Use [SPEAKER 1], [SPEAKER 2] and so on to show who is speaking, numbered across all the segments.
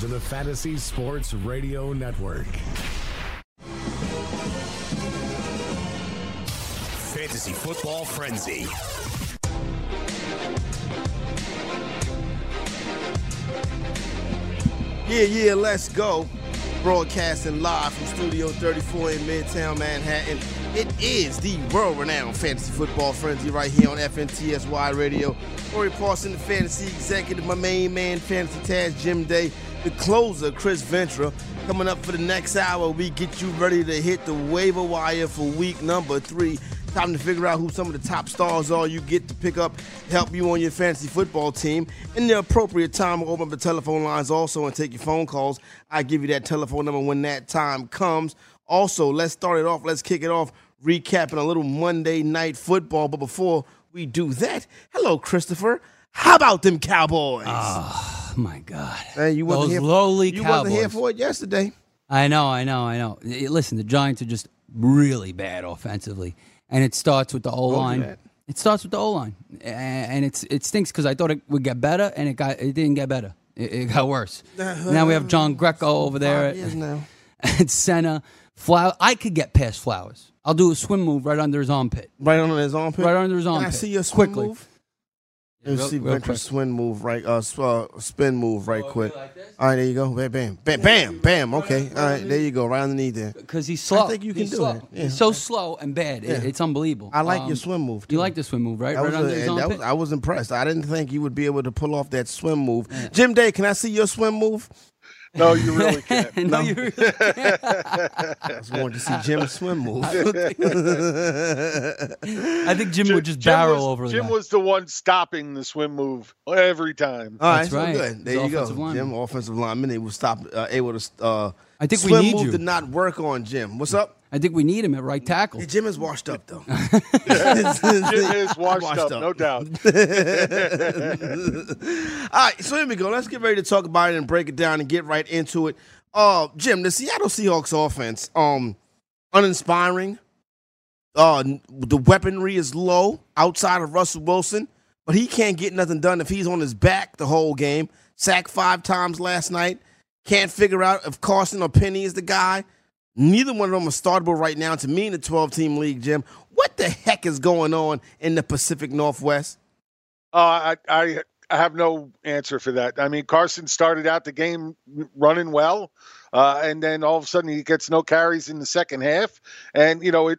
[SPEAKER 1] You're listening to the Fantasy Sports Radio Network.
[SPEAKER 2] Fantasy Football Frenzy.
[SPEAKER 3] Yeah, yeah, let's go. Broadcasting live from Studio 34 in Midtown Manhattan. It is the world renowned Fantasy Football Frenzy right here on FNTSY Radio. Corey Parson, the fantasy executive, my main man, Fantasy Taz Jim Day, the closer, Chris Ventura. Coming up for the next hour, we get you ready to hit the waiver wire for week number three. Time to figure out who some of the top stars are you get to pick up, help you on your fantasy football team. In the appropriate time, we'll open up the telephone lines also and take your phone calls. I give you that telephone number when that time comes. Also, let's start it off. Let's kick it off, recapping a little Monday night football. But before we do that, hello, Christopher. How about them Cowboys? Ah.
[SPEAKER 4] Oh my God!
[SPEAKER 3] Hey, you wasn't
[SPEAKER 4] Those
[SPEAKER 3] here.
[SPEAKER 4] lowly
[SPEAKER 3] you
[SPEAKER 4] Cowboys.
[SPEAKER 3] wasn't here for it yesterday.
[SPEAKER 4] I know, I know, I know. Listen, the Giants are just really bad offensively, and it starts with the O line.
[SPEAKER 3] that.
[SPEAKER 4] It starts with the O line, and it's it stinks because I thought it would get better, and it got it didn't get better. It, it got worse. Uh-huh. now we have John Greco over there
[SPEAKER 3] Five years now.
[SPEAKER 4] at center. Flower, I could get past Flowers. I'll do a swim move right under his armpit.
[SPEAKER 3] Right under his armpit.
[SPEAKER 4] Right under his
[SPEAKER 3] Can I
[SPEAKER 4] armpit.
[SPEAKER 3] see your swim
[SPEAKER 4] Quickly.
[SPEAKER 3] move? Let me see
[SPEAKER 4] Ventura
[SPEAKER 3] swim move right, uh, uh, spin move right quick.
[SPEAKER 4] like?
[SPEAKER 3] All right, there you go. Bam, bam, bam, bam, bam. Okay, all right, there you go. Right underneath there.
[SPEAKER 4] Because he's slow.
[SPEAKER 3] I think you can
[SPEAKER 4] He's
[SPEAKER 3] do
[SPEAKER 4] slow.
[SPEAKER 3] that. Yeah.
[SPEAKER 4] He's so slow and bad. It-
[SPEAKER 3] Yeah.
[SPEAKER 4] it's unbelievable.
[SPEAKER 3] I like
[SPEAKER 4] Um,
[SPEAKER 3] your swim move. Too.
[SPEAKER 4] You like the swim move, right? Right
[SPEAKER 3] was a-
[SPEAKER 4] his
[SPEAKER 3] and that
[SPEAKER 4] armpit.
[SPEAKER 3] was- I was impressed. I didn't think you would be able to pull off that swim move. Jim Day, can I see your swim move?
[SPEAKER 5] No, you really can't.
[SPEAKER 4] no, you really can't.
[SPEAKER 3] I was wanted to see Jim swim move.
[SPEAKER 4] I think Jim, would just
[SPEAKER 5] Jim
[SPEAKER 4] barrel
[SPEAKER 5] was,
[SPEAKER 4] over the
[SPEAKER 5] Jim
[SPEAKER 4] guy.
[SPEAKER 5] was the one stopping the swim move every time.
[SPEAKER 3] All right,
[SPEAKER 4] That's
[SPEAKER 3] so
[SPEAKER 4] right.
[SPEAKER 3] good. There
[SPEAKER 4] He's
[SPEAKER 3] you go.
[SPEAKER 4] lineman.
[SPEAKER 3] Jim, offensive lineman. They will stop uh, able to. Uh,
[SPEAKER 4] I think we
[SPEAKER 3] swim
[SPEAKER 4] need
[SPEAKER 3] move
[SPEAKER 4] you.
[SPEAKER 3] did not work on Jim. What's up?
[SPEAKER 4] I think we need him at right tackle.
[SPEAKER 3] Hey, Jim is washed up though.
[SPEAKER 5] Jim is washed, up, no doubt.
[SPEAKER 3] All right, so here we go. Let's get ready to talk about it and break it down and get right into it. Uh, Jim, the Seattle Seahawks offense, um, uninspiring. Uh, the weaponry is low outside of Russell Wilson, but he can't get nothing done if he's on his back the whole game. Sacked five times last night. Can't figure out if Carson or Penny is the guy. Neither one of them are startable right now to me in the 12 team league, Jim. What the heck is going on in the Pacific Northwest?
[SPEAKER 5] Uh, I, I I have no answer for that. I mean, Carson started out the game running well, uh, and then all of a sudden he gets no carries in the second half, and you know it.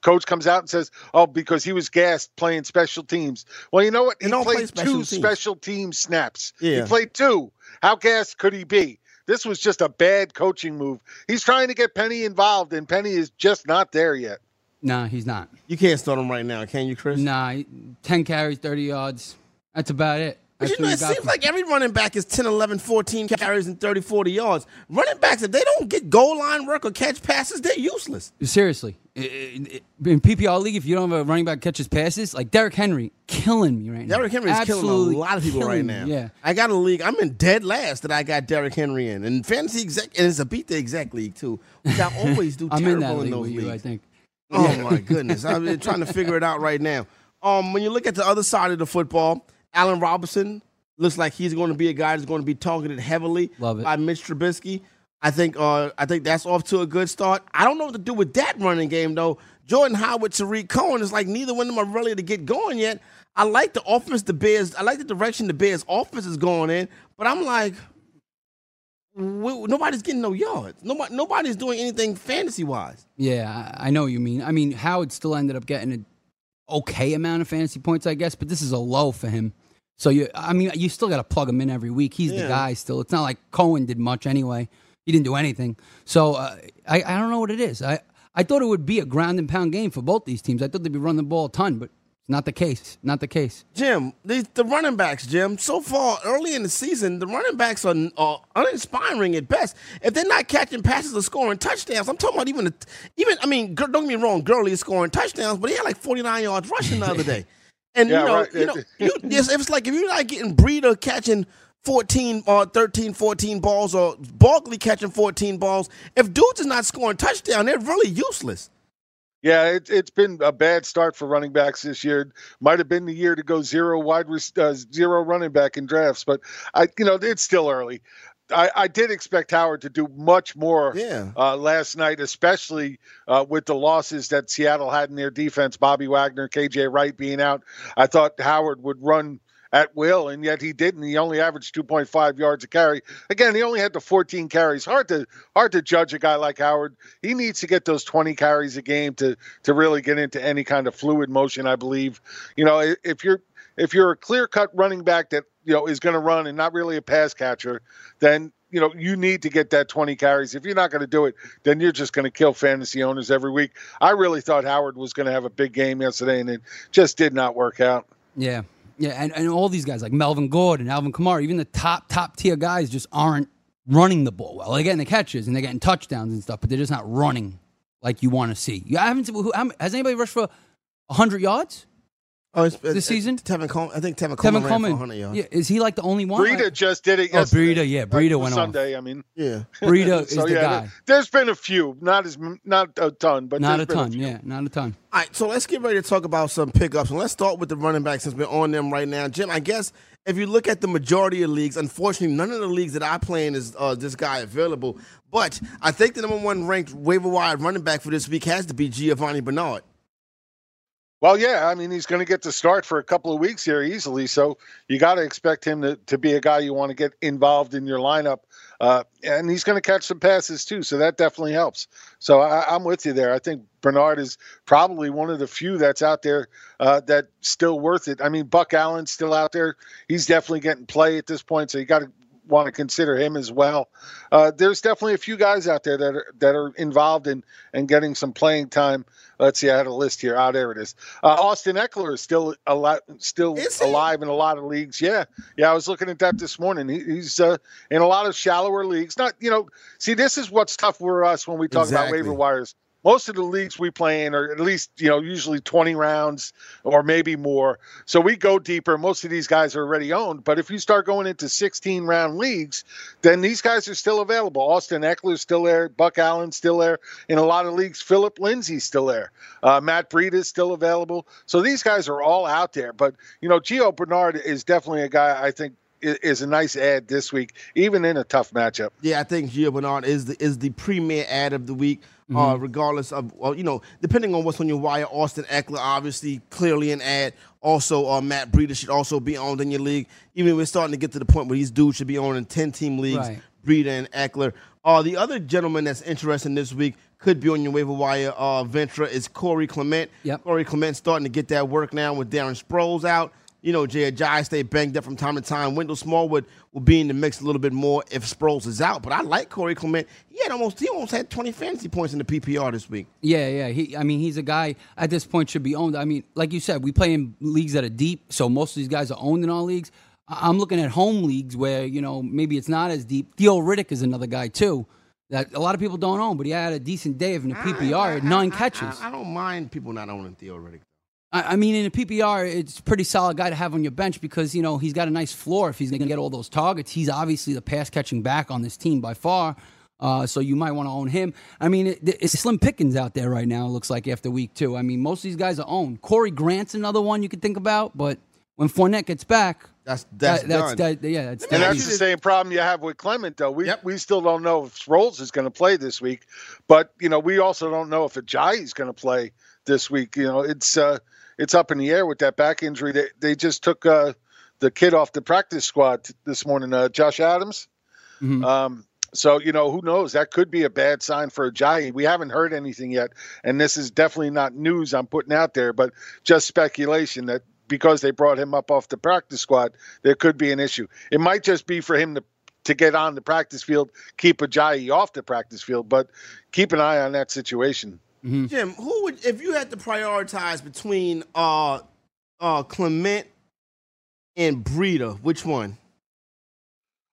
[SPEAKER 5] Coach comes out and says, "Oh, because he was gassed playing special teams." Well, you know what?
[SPEAKER 3] He
[SPEAKER 5] He
[SPEAKER 3] don't play
[SPEAKER 5] played
[SPEAKER 3] special
[SPEAKER 5] two
[SPEAKER 3] teams.
[SPEAKER 5] special team snaps.
[SPEAKER 3] Yeah.
[SPEAKER 5] He played two. How gassed could he be? This was just a bad coaching move. He's trying to get Penny involved, and Penny is just not there yet.
[SPEAKER 4] Nah, he's not.
[SPEAKER 3] You can't start him right now, can you, Chris?
[SPEAKER 4] Nah, 10 carries, 30 yards. That's about it.
[SPEAKER 3] But you know, it seems like every running back is 10, 11, 14 carries and 30, 40 yards. Running backs, if they don't get goal line work or catch passes, they're useless.
[SPEAKER 4] Seriously. In PPR league, if you don't have a running back catches passes, like Derrick Henry, killing me right now.
[SPEAKER 3] Derrick Henry is killing a lot of people right
[SPEAKER 4] killing me,
[SPEAKER 3] now.
[SPEAKER 4] Yeah.
[SPEAKER 3] I got a league. I'm in dead last that I got Derrick Henry in. And fantasy exec, and it's a beat the exec league too, which I always do terrible
[SPEAKER 4] in that league
[SPEAKER 3] those
[SPEAKER 4] with you, I think.
[SPEAKER 3] Oh my goodness! I've been trying to figure it out right now. Um, when you look at the other side of the football, Allen Robinson looks like he's going to be a guy that's going to be targeted heavily by Mitch Trubisky. I think uh, I think that's off to a good start. I don't know what to do with that running game though. Jordan Howard, Tarik Cohen is like neither one of them are really to get going yet. I like the offense the Bears. I like the direction the Bears offense is going in, but I'm like, we, nobody's getting no yards. Nobody, nobody's doing anything fantasy wise.
[SPEAKER 4] Yeah, I I know what you mean. I mean, Howard still ended up getting an okay amount of fantasy points, I guess, but this is a low for him. So you, I mean, you still got to plug him in every week. He's
[SPEAKER 3] Yeah.
[SPEAKER 4] the guy still. It's not like Cohen did much anyway. He didn't do anything. So uh, I, I don't know what it is. I, I thought it would be a ground and pound game for both these teams. I thought they'd be running the ball a ton, but it's Not the case. Not the case.
[SPEAKER 3] Jim, the, the running backs, Jim, so far early in the season, the running backs are, are uninspiring at best. If they're not catching passes or scoring touchdowns, I'm talking about even, the, even I mean, don't get me wrong, Gurley is scoring touchdowns, but he had like 49 yards rushing the other day. And,
[SPEAKER 5] Yeah,
[SPEAKER 3] you know,
[SPEAKER 5] right.
[SPEAKER 3] you know you, it's, it's like if you're not getting Breeder catching 14 or 13, 14 balls or Barkley catching 14 balls, if dudes is not scoring touchdown, they're really useless.
[SPEAKER 5] Yeah, it, it's been a bad start for running backs this year. Might have been the year to go zero wide uh, zero running back in drafts, but I, you know, it's still early. I, I did expect Howard to do much more
[SPEAKER 3] Yeah.
[SPEAKER 5] uh, last night, especially uh, with the losses that Seattle had in their defense. Bobby Wagner, KJ Wright being out. I thought Howard would run at will, and yet he didn't. He only averaged 2.5 yards a carry. Again, he only had the 14 carries. Hard to hard to judge a guy like Howard. He needs to get those 20 carries a game to to really get into any kind of fluid motion. I believe. You know, if you're if you're a clear cut running back that you know is going to run and not really a pass catcher, then you know you need to get that 20 carries. If you're not going to do it, then you're just going to kill fantasy owners every week. I really thought Howard was going to have a big game yesterday, and it just did not work out.
[SPEAKER 4] Yeah. Yeah. And, and all these guys like Melvin Gordon, Alvin Kamara, even the top, top tier guys just aren't running the ball well. They're getting the catches and they're getting touchdowns and stuff, but they're just not running like you want to see. You I haven't who, has anybody rushed for 100 yards?
[SPEAKER 3] Oh, it's,
[SPEAKER 4] This season?
[SPEAKER 3] Tevin Coleman, I think Tevin Coleman,
[SPEAKER 4] Kevin
[SPEAKER 3] ran
[SPEAKER 4] Coleman.
[SPEAKER 3] 100 yards.
[SPEAKER 4] Yeah, is he like the only one?
[SPEAKER 5] Breida just did it
[SPEAKER 4] Oh. Breida, yeah, Breida went off.
[SPEAKER 5] Sunday. I mean,
[SPEAKER 3] Yeah.
[SPEAKER 4] Breida is
[SPEAKER 5] so
[SPEAKER 4] the
[SPEAKER 5] yeah,
[SPEAKER 4] guy.
[SPEAKER 5] there- there's been a few, not as not a ton, but
[SPEAKER 4] Not a ton.
[SPEAKER 5] few.
[SPEAKER 4] yeah, not a ton.
[SPEAKER 3] All right, so let's get ready to talk about some pickups. And let's start with the running backs since we're on them right now. Jim, I guess if you look at the majority of leagues, unfortunately, none of the leagues that I play in is uh, this guy available. But I think the number one ranked waiver wire running back for this week has to be Giovani Bernard.
[SPEAKER 5] Well, yeah, I mean he's going to get to start for a couple of weeks here easily, so you got to expect him to, to be a guy you want to get involved in your lineup, uh, and he's going to catch some passes too, so that definitely helps. So I, I'm with you there. I think Bernard is probably one of the few that's out there uh, that's still worth it. I mean, Buck Allen's still out there; he's definitely getting play at this point, so you got to want to consider him as well. Uh, there's definitely a few guys out there that are that are involved in and getting some playing time. Let's see, I had a list here. Ah, there it is. Uh, Austin Ekeler is still a lot, still alive in a lot of leagues. Yeah, yeah. I was looking at that this morning. He, he's uh, in a lot of shallower leagues. Not, you know, see, this is what's tough for us when we talk
[SPEAKER 3] Exactly.
[SPEAKER 5] about waiver wires. Most of the leagues we play in are at least, you know, usually 20 rounds or maybe more. So we go deeper. Most of these guys are already owned. But if you start going into 16 round leagues, then these guys are still available. Austin Ekeler's still there. Buck Allen's still there. In a lot of leagues, Philip Lindsay's still there. Uh, Matt Breida is still available. So these guys are all out there. But, you know, Gio Bernard is definitely a guy I think is a nice ad this week, even in a tough matchup.
[SPEAKER 3] Yeah, I think Gio Bernard is the is the premier ad of the week, uh, regardless of well, you know, depending on what's on your wire. Austin Ekeler, obviously, clearly an ad. Also, uh, Matt Breida should also be owned in your league. Even we're starting to get to the point where these dudes should be owned in ten team leagues.
[SPEAKER 4] Right.
[SPEAKER 3] Breida and Ekeler. Uh, the other gentleman that's interesting this week could be on your waiver wire. Uh, Ventura is Corey Clement.
[SPEAKER 4] Yep.
[SPEAKER 3] Corey Clement starting to get that work now with Darren Sproles out. You know, Jay Ajayi stay banged up from time to time. Wendell Smallwood will be in the mix a little bit more if Sproles is out. But I like Corey Clement. He had almost he almost had 20 fantasy points in the PPR this week.
[SPEAKER 4] Yeah, yeah. He, I mean, he's a guy at this point should be owned. I mean, like you said, we play in leagues that are deep, so most of these guys are owned in our leagues. I- I'm looking at home leagues where you know maybe it's not as deep. Theo Riddick is another guy too that a lot of people don't own, but he had a decent day in the PPR, had nine catches.
[SPEAKER 3] I, I don't mind people not owning Theo Riddick.
[SPEAKER 4] I, I mean, in a PPR, it's a pretty solid guy to have on your bench because you know he's got a nice floor if he's going to get all those targets. He's obviously the pass catching back on this team by far. Uh, so you might want to own him. I mean, it, it's slim pickings out there right now. It looks like after week two. I mean, most of these guys are owned. Corey Grant's another one you could think about, but when Fournette gets back,
[SPEAKER 3] That's that's
[SPEAKER 4] that, that's
[SPEAKER 3] done.
[SPEAKER 4] that, yeah, that's
[SPEAKER 5] And
[SPEAKER 4] done.
[SPEAKER 5] that's the same problem you have with Clement, though. We
[SPEAKER 3] Yep.
[SPEAKER 5] we still don't know if Rolls is going to play this week, but you know we also don't know if Ajayi is going to play this week. You know, it's uh, it's up in the air with that back injury. They they just took uh, the kid off the practice squad t- this morning, uh, Josh Adams.
[SPEAKER 4] Mhm.
[SPEAKER 5] Um, so you know who knows? That could be a bad sign for Ajayi. We haven't heard anything yet, and this is definitely not news I'm putting out there, but just speculation that because they brought him up off the practice squad, there could be an issue. It might just be for him to to get on the practice field, keep Ajayi off the practice field, but keep an eye on that situation.
[SPEAKER 3] Jim, who would if you had to prioritize between uh uh, Clement and Breida. Which one?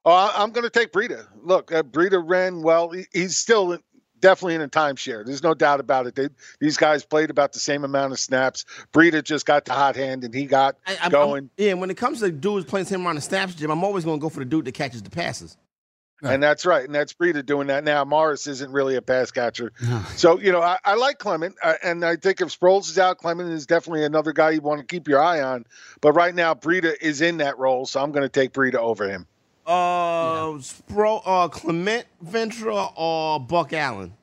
[SPEAKER 5] Oh, I- I'm going to take Breida. Look, uh, Breida ran well. He, he's still definitely in a timeshare. There's no doubt about it. They, these guys played about the same amount of snaps. Breida just got the hot hand and he got
[SPEAKER 3] I, I'm-
[SPEAKER 5] going.
[SPEAKER 3] I'm- yeah, when it comes to dudes playing him around the snaps, Jim, I'm always going to go for the dude that catches the passes.
[SPEAKER 4] Right.
[SPEAKER 5] And that's right. And that's Breida doing that now. Morris isn't really a pass catcher.
[SPEAKER 4] No.
[SPEAKER 5] So, you know, I, I like Clement. Uh, and I think if Sproles is out, Clement is definitely another guy you want to keep your eye on. But right now, Breida is in that role. So I'm going to take Breida over him.
[SPEAKER 3] Uh, Spro, uh, Clement Ventura or Buck Allen?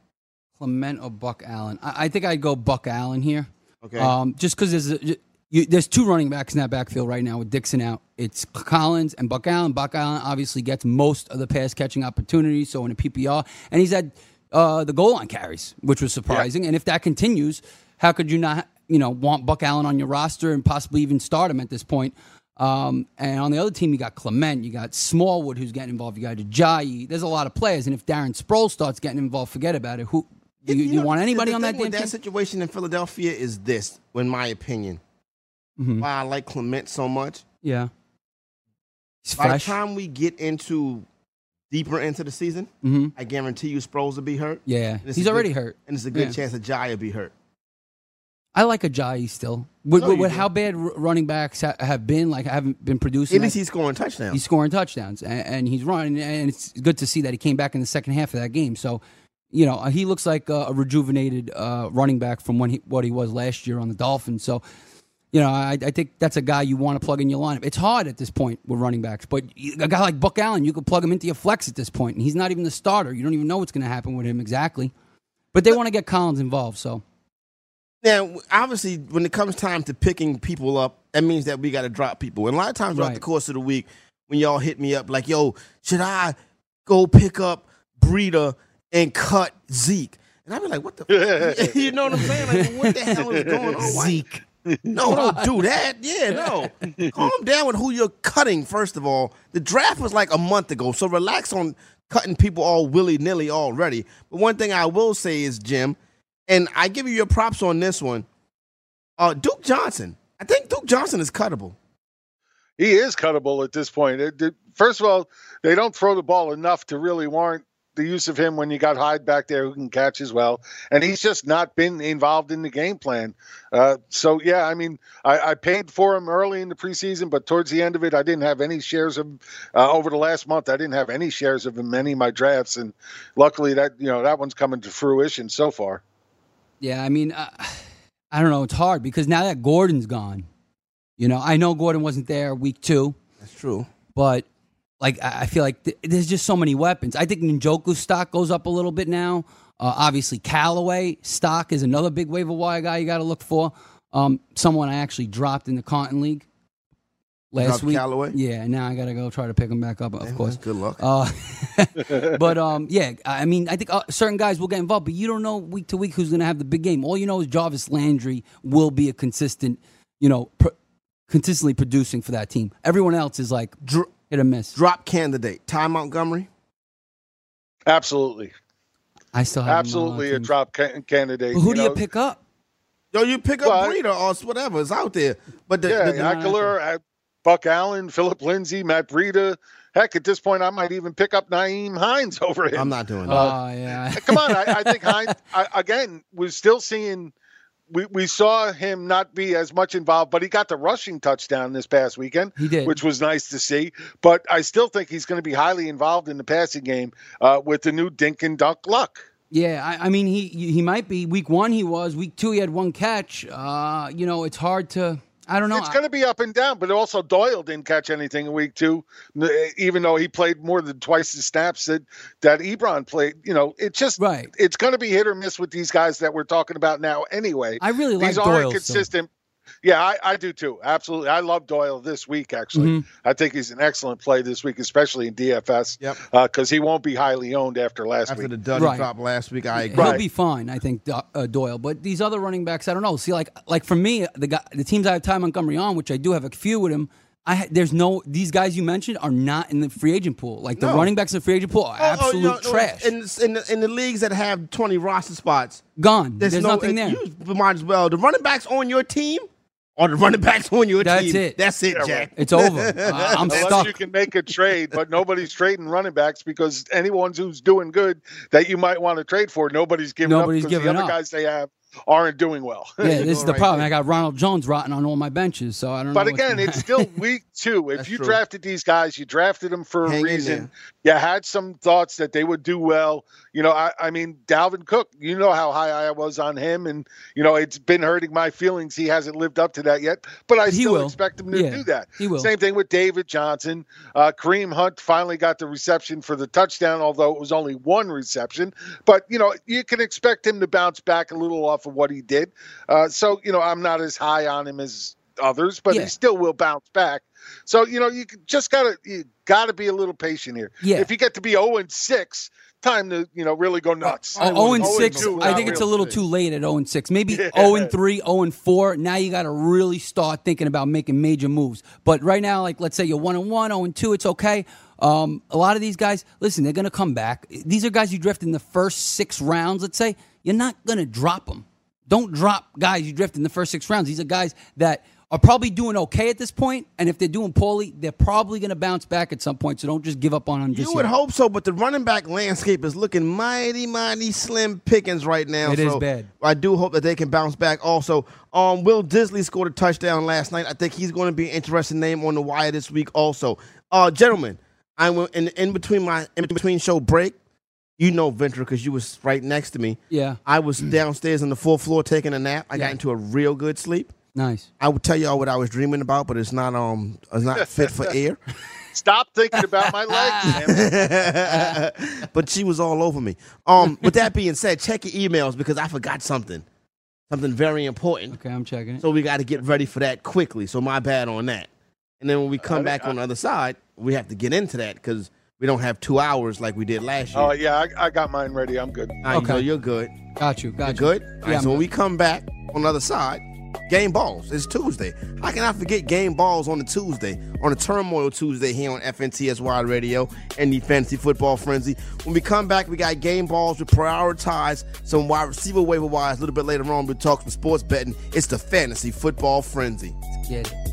[SPEAKER 4] Clement or Buck Allen? I, I think I'd go Buck Allen here.
[SPEAKER 3] Okay.
[SPEAKER 4] Um, just because there's a, you, there's two running backs in that backfield right now with Dixon out. It's Collins and Buck Allen. Buck Allen obviously gets most of the pass catching opportunities, so in a PPR, and he's had uh, the goal line carries, which was surprising. And if that continues, how could you not, you know, want Buck Allen on your roster and possibly even start him at this point? Um, and on the other team, you got Clement, you got Smallwood who's getting involved, you got Ajayi. There's a lot of players, and if Darren Sproles starts getting involved, forget about it. Who do you, you
[SPEAKER 3] know,
[SPEAKER 4] want anybody on that damn
[SPEAKER 3] that
[SPEAKER 4] team?
[SPEAKER 3] situation in Philadelphia is this, in my opinion.
[SPEAKER 4] Mhm.
[SPEAKER 3] Why I like Clement so much.
[SPEAKER 4] Yeah, he's
[SPEAKER 3] By the time we get into deeper into the season,
[SPEAKER 4] hmm
[SPEAKER 3] I guarantee you Sproles will be hurt.
[SPEAKER 4] Yeah, he's
[SPEAKER 3] a good-
[SPEAKER 4] already hurt.
[SPEAKER 3] And it's a good
[SPEAKER 4] Yeah.
[SPEAKER 3] chance that Jai will be hurt.
[SPEAKER 4] I like Ajayi still. With,
[SPEAKER 3] No,
[SPEAKER 4] with, with how bad running backs ha- have been, like I haven't been producing.
[SPEAKER 3] At least
[SPEAKER 4] like,
[SPEAKER 3] he's scoring touchdowns.
[SPEAKER 4] he's scoring touchdowns and, and he's running, and it's good to see that he came back in the second half of that game. So, you know, he looks like a, a rejuvenated uh, running back from when he, what he was last year on the Dolphins. So, you know, I, I think that's a guy you want to plug in your lineup. It's hard at this point with running backs, but a guy like Buck Allen, you could plug him into your flex at this point, and he's not even the starter. You don't even know what's going to happen with him exactly. But they want to get Collins involved, so
[SPEAKER 3] Now, obviously, when it comes time to picking people up, that means that we got to drop people. And a lot of times throughout
[SPEAKER 4] Right.
[SPEAKER 3] the course of the week, when y'all hit me up like, "Yo, should I go pick up Breida and cut Zeke?" And I'd be like, "What the? you know what I'm saying? Like, what the hell is going on?
[SPEAKER 4] Zeke.
[SPEAKER 3] No, don't do that. Yeah, no. Calm down with who you're cutting, first of all. The draft was like a month ago, so relax on cutting people all willy nilly already. But one thing I will say is, Jim, and I give you your props on this one uh, Duke Johnson. I think Duke Johnson is cuttable.
[SPEAKER 5] He is cuttable at this point. It- it- first of all, they don't throw the ball enough to really warrant the use of him when you got Hyde back there who can catch as well. And he's just not been involved in the game plan. Uh, so, yeah, I mean, I, I paid for him early in the preseason, but towards the end of it, I didn't have any shares of uh, over the last month. I didn't have any shares of him in any of my drafts. And luckily, that, you know, that one's coming to fruition so far.
[SPEAKER 4] Yeah, I mean, uh, I don't know. It's hard because now that Gordon's gone, you know, I know Gordon wasn't there week two,
[SPEAKER 3] That's true.
[SPEAKER 4] but like I feel like th- there's just so many weapons. I think Njoku's stock goes up a little bit now. Uh, obviously, Callaway stock is another big waiver wire guy you got to look for. Um, someone I actually dropped in the Cotton League last
[SPEAKER 3] Dropped
[SPEAKER 4] week.
[SPEAKER 3] Callaway?
[SPEAKER 4] Yeah, now I got to go try to pick him back up. Of
[SPEAKER 3] Yeah,
[SPEAKER 4] course,
[SPEAKER 3] Good luck.
[SPEAKER 4] uh, but um, yeah, I mean, I think uh, certain guys will get involved, but you don't know week to week who's going to have the big game. All you know is Jarvis Landry will be a consistent, you know, pr- consistently producing for that team. Everyone else is like
[SPEAKER 3] Dr-
[SPEAKER 4] hit or miss.
[SPEAKER 3] drop candidate. Ty Montgomery.
[SPEAKER 5] Absolutely.
[SPEAKER 4] I still have
[SPEAKER 5] Absolutely a drop ca- candidate.
[SPEAKER 4] But who do you pick up?
[SPEAKER 3] Yo, you pick up
[SPEAKER 5] Well, I-
[SPEAKER 3] Breida or whatever is out there. But the,
[SPEAKER 5] Yeah,
[SPEAKER 3] the-
[SPEAKER 5] Ekeler, uh, Buck Allen, Philip Lindsay, Matt Breida. Heck, at this point, I might even pick up Nyheim Hines over him.
[SPEAKER 3] I'm not doing that.
[SPEAKER 4] Oh yeah,
[SPEAKER 5] Come on, I, I think Hines I, again. We're still seeing. We, we saw him not be as much involved, but he got the rushing touchdown this past weekend,
[SPEAKER 4] He did.
[SPEAKER 5] which was nice to see. But I still think he's going to be highly involved in the passing game uh, with the new dink and dunk luck.
[SPEAKER 4] yeah. I, I mean, he he might be week one. He was week two. He had one catch. Uh, you know, it's hard to. I don't know.
[SPEAKER 5] It's going to be up and down, but also Doyle didn't catch anything in week two, eh, even though he played more than twice the snaps that that Ebron played. You know, it's just
[SPEAKER 4] Right.
[SPEAKER 5] It's going to be hit or miss with these guys that we're talking about now. Anyway,
[SPEAKER 4] I really like
[SPEAKER 5] these aren't
[SPEAKER 4] Doyle.
[SPEAKER 5] consistent. Yeah, I, I do too. Absolutely, I love Doyle this week. Actually,
[SPEAKER 4] Mhm.
[SPEAKER 5] I think he's an excellent play this week, especially in DFS.
[SPEAKER 3] Yep.
[SPEAKER 5] because he won't be highly owned after last
[SPEAKER 3] After
[SPEAKER 5] week.
[SPEAKER 3] the dud
[SPEAKER 4] Right.
[SPEAKER 3] he dropped last week, I agree.
[SPEAKER 4] He'll
[SPEAKER 5] Right.
[SPEAKER 4] be fine, I think, uh, Doyle. But these other running backs, I don't know. See, like, like for me, the guy, the teams I have Ty Montgomery on, which I do have a few with him. I there's no these guys you mentioned are not in the free agent pool. Like the
[SPEAKER 3] No.
[SPEAKER 4] running backs in the free agent pool are
[SPEAKER 3] Oh, oh,
[SPEAKER 4] absolute
[SPEAKER 3] no, no,
[SPEAKER 4] trash.
[SPEAKER 3] In, in, the, in the leagues that have 20 roster spots,
[SPEAKER 4] Gone.
[SPEAKER 3] there's,
[SPEAKER 4] There's,
[SPEAKER 3] no,
[SPEAKER 4] nothing there.
[SPEAKER 3] You might as well. The running backs on your team are the running backs on your
[SPEAKER 4] That's
[SPEAKER 3] team.
[SPEAKER 4] That's it.
[SPEAKER 3] That's it,
[SPEAKER 5] Yeah,
[SPEAKER 3] Jack.
[SPEAKER 4] It's over. Uh, I'm
[SPEAKER 5] Unless
[SPEAKER 4] stuck.
[SPEAKER 5] you can make a trade, but nobody's trading running backs because anyone who's doing good that you might want to trade for, nobody's giving
[SPEAKER 4] Nobody's
[SPEAKER 5] up because
[SPEAKER 4] giving
[SPEAKER 5] the other
[SPEAKER 4] up.
[SPEAKER 5] guys they have aren't doing well.
[SPEAKER 4] Yeah, this is the
[SPEAKER 3] right
[SPEAKER 4] problem.
[SPEAKER 3] there.
[SPEAKER 4] I got Ronald Jones rotting on all my benches, so I don't
[SPEAKER 5] But again, it's still week two. If you
[SPEAKER 3] true.
[SPEAKER 5] drafted these guys, you drafted them for a
[SPEAKER 3] Hang in
[SPEAKER 5] reason. You had some thoughts that they would do well. You know, I, I mean, Dalvin Cook, you know how high I was on him, and, you know, it's been hurting my feelings. He hasn't lived up to that yet, but I
[SPEAKER 4] He
[SPEAKER 5] still
[SPEAKER 4] will.
[SPEAKER 5] expect him to
[SPEAKER 4] Yeah,
[SPEAKER 5] do that.
[SPEAKER 4] he will.
[SPEAKER 5] Same thing with David Johnson. Uh, Kareem Hunt finally got the reception for the touchdown, although it was only one reception. But, you know, you can expect him to bounce back a little off of what he did. Uh, so, you know, I'm not as high on him as others, but
[SPEAKER 4] Yeah.
[SPEAKER 5] he still will bounce back. So, you know, you just gotta you gotta be a little patient here.
[SPEAKER 4] Yeah.
[SPEAKER 5] If you get to be 0 and 6, time to, you know, really go nuts.
[SPEAKER 4] Oh, 0 and 6. I think it's a little too late at 0 and 6. Maybe
[SPEAKER 5] Yeah.
[SPEAKER 4] 0 and 3, 0 and 4. Now you got to really start thinking about making major moves. But right now, like let's say you're 1 and 1, 0 and 2, it's okay. Um, a lot of these guys, listen, they're going to come back. These are guys you drift in the first six rounds, let's say. You're not going to drop them. Don't drop guys you drift in the first six rounds. These are guys that are probably doing okay at this point, and if they're doing poorly, they're probably going to bounce back at some point. So don't just give up on them.
[SPEAKER 3] You would
[SPEAKER 4] yet.
[SPEAKER 3] hope so, but the running back landscape is looking mighty, mighty slim pickings right now.
[SPEAKER 4] It is
[SPEAKER 3] so
[SPEAKER 4] bad.
[SPEAKER 3] I do hope that they can bounce back. Also, um, Will Dissly scored a touchdown last night. I think he's going to be an interesting name on the wire this week. Also, uh, gentlemen, I'm in, in between my in between show break. You know, Ventura, because you was right next to me.
[SPEAKER 4] Yeah.
[SPEAKER 3] I was downstairs on the fourth floor taking a nap. I
[SPEAKER 4] Yeah.
[SPEAKER 3] got into a real good sleep.
[SPEAKER 4] Nice.
[SPEAKER 3] I would tell y'all what I was dreaming about, but it's not um it's not fit for air.
[SPEAKER 5] Stop thinking about my legs,
[SPEAKER 3] but she was all over me. Um, with that being said, check your emails because I forgot something, something very important.
[SPEAKER 4] Okay, I'm checking it.
[SPEAKER 3] So we got to get ready for that quickly. So my bad on that. And then when we come back on the other side, we have to get into that because we don't have two hours like we did last year.
[SPEAKER 5] Oh, yeah, I, I got mine ready. I'm good.
[SPEAKER 3] All right,
[SPEAKER 4] Okay.
[SPEAKER 3] so you're good.
[SPEAKER 4] Got you. Got
[SPEAKER 3] You're
[SPEAKER 4] you.
[SPEAKER 3] good. All right,
[SPEAKER 4] Yeah,
[SPEAKER 3] so
[SPEAKER 4] I'm
[SPEAKER 3] when we come back on the other side, game balls. It's Tuesday. How can I forget game balls on a Tuesday, on a Turmoil Tuesday here on FNTSY Radio and the Fantasy Football Frenzy? When we come back, we got game balls. We prioritize some wide receiver waiver wise. a little bit later on. We talk some sports betting. It's the Fantasy Football Frenzy.
[SPEAKER 4] Let's Get it.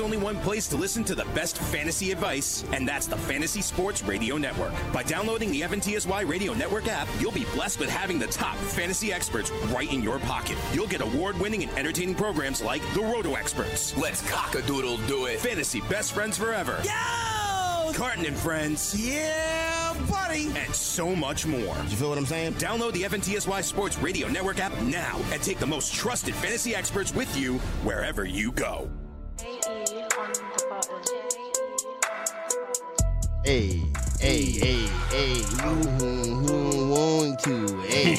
[SPEAKER 2] There's only one place to listen to the best fantasy advice, and that's the Fantasy Sports Radio Network. By downloading the FNTSY Radio Network app, you'll be blessed with having the top fantasy experts right in your pocket. You'll get award-winning and entertaining programs like The Roto Experts,
[SPEAKER 6] Let's cockadoodle do it.
[SPEAKER 2] Fantasy Best Friends Forever,
[SPEAKER 6] Yo!
[SPEAKER 2] Carton and Friends,
[SPEAKER 6] Yeah, buddy.
[SPEAKER 2] and so much more.
[SPEAKER 3] You feel what I'm saying?
[SPEAKER 2] Download the FNTSY Sports Radio Network app now and take the most trusted fantasy experts with you wherever you go.
[SPEAKER 3] Hey, hey, hey, hey, you who, who want to? Hey,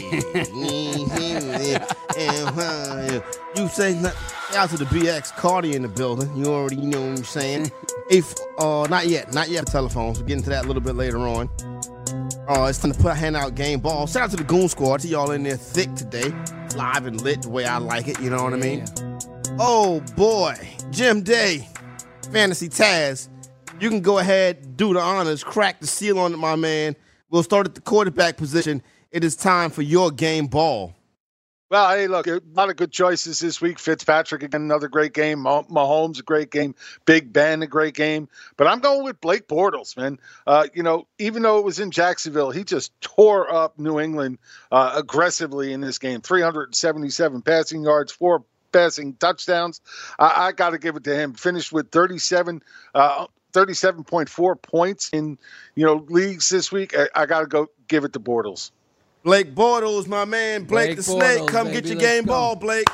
[SPEAKER 3] you say nothing. Out to the BX Cardi in the building. You already know what I'm saying. if uh, not yet, not yet. Telephones. We'll get into that a little bit later on. Uh, it's time to put a hand out game ball. Shout out to the Goon Squad. To y'all in there thick today, live and lit the way I like it. You know what I mean? Oh boy, Jim Day, Fantasy Taz. You can go ahead, do the honors, crack the seal on it, my man. We'll start at the quarterback position. It is time for your game ball.
[SPEAKER 5] Well, hey, look, a lot of good choices this week. Fitzpatrick again, another great game. Mah- Mahomes, a great game. Big Ben, a great game. But I'm going with Blake Bortles, man. Uh, you know, even though it was in Jacksonville, he just tore up New England uh, aggressively in this game. 377 passing yards, four passing touchdowns. I, I got to give it to him. Finished with 37. Uh, 37.4 points in you know leagues this week. I, I got to go give it to Bortles.
[SPEAKER 3] Blake Bortles, my man. Blake,
[SPEAKER 4] Blake
[SPEAKER 3] the Snake.
[SPEAKER 4] Bortles,
[SPEAKER 3] Come
[SPEAKER 4] baby.
[SPEAKER 3] get your game
[SPEAKER 4] go.
[SPEAKER 3] ball, Blake.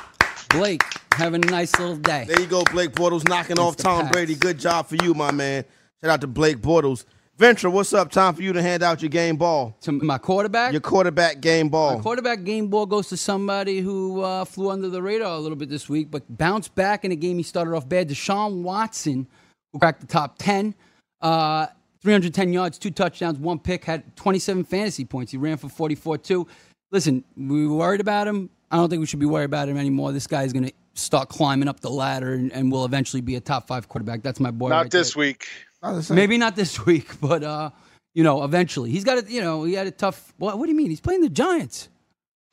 [SPEAKER 4] Blake having a nice little day.
[SPEAKER 3] There you go, Blake Bortles knocking off Tom
[SPEAKER 4] Pats.
[SPEAKER 3] Brady. Good job for you, my man. Shout out to Blake Bortles. Ventura, what's up? Time for you to hand out your game ball.
[SPEAKER 4] To my quarterback.
[SPEAKER 3] Your quarterback game ball.
[SPEAKER 4] My quarterback game ball goes to somebody who uh, flew under the radar a little bit this week, but bounced back in a game he started off bad. Deshaun Watson, who cracked the top 10, uh, 310 yards, two touchdowns, one pick, had 27 fantasy points. He ran for 44 too. Listen, we were worried about him. I don't think we should be worried about him anymore. This guy is going to start climbing up the ladder and, and will eventually be a top five quarterback. That's my boy.
[SPEAKER 5] Not
[SPEAKER 4] right
[SPEAKER 5] this
[SPEAKER 4] there.
[SPEAKER 5] week.
[SPEAKER 4] Maybe not this week, but uh, you know, eventually he's got it. you know he had a tough. What, what do you mean? He's playing the Giants.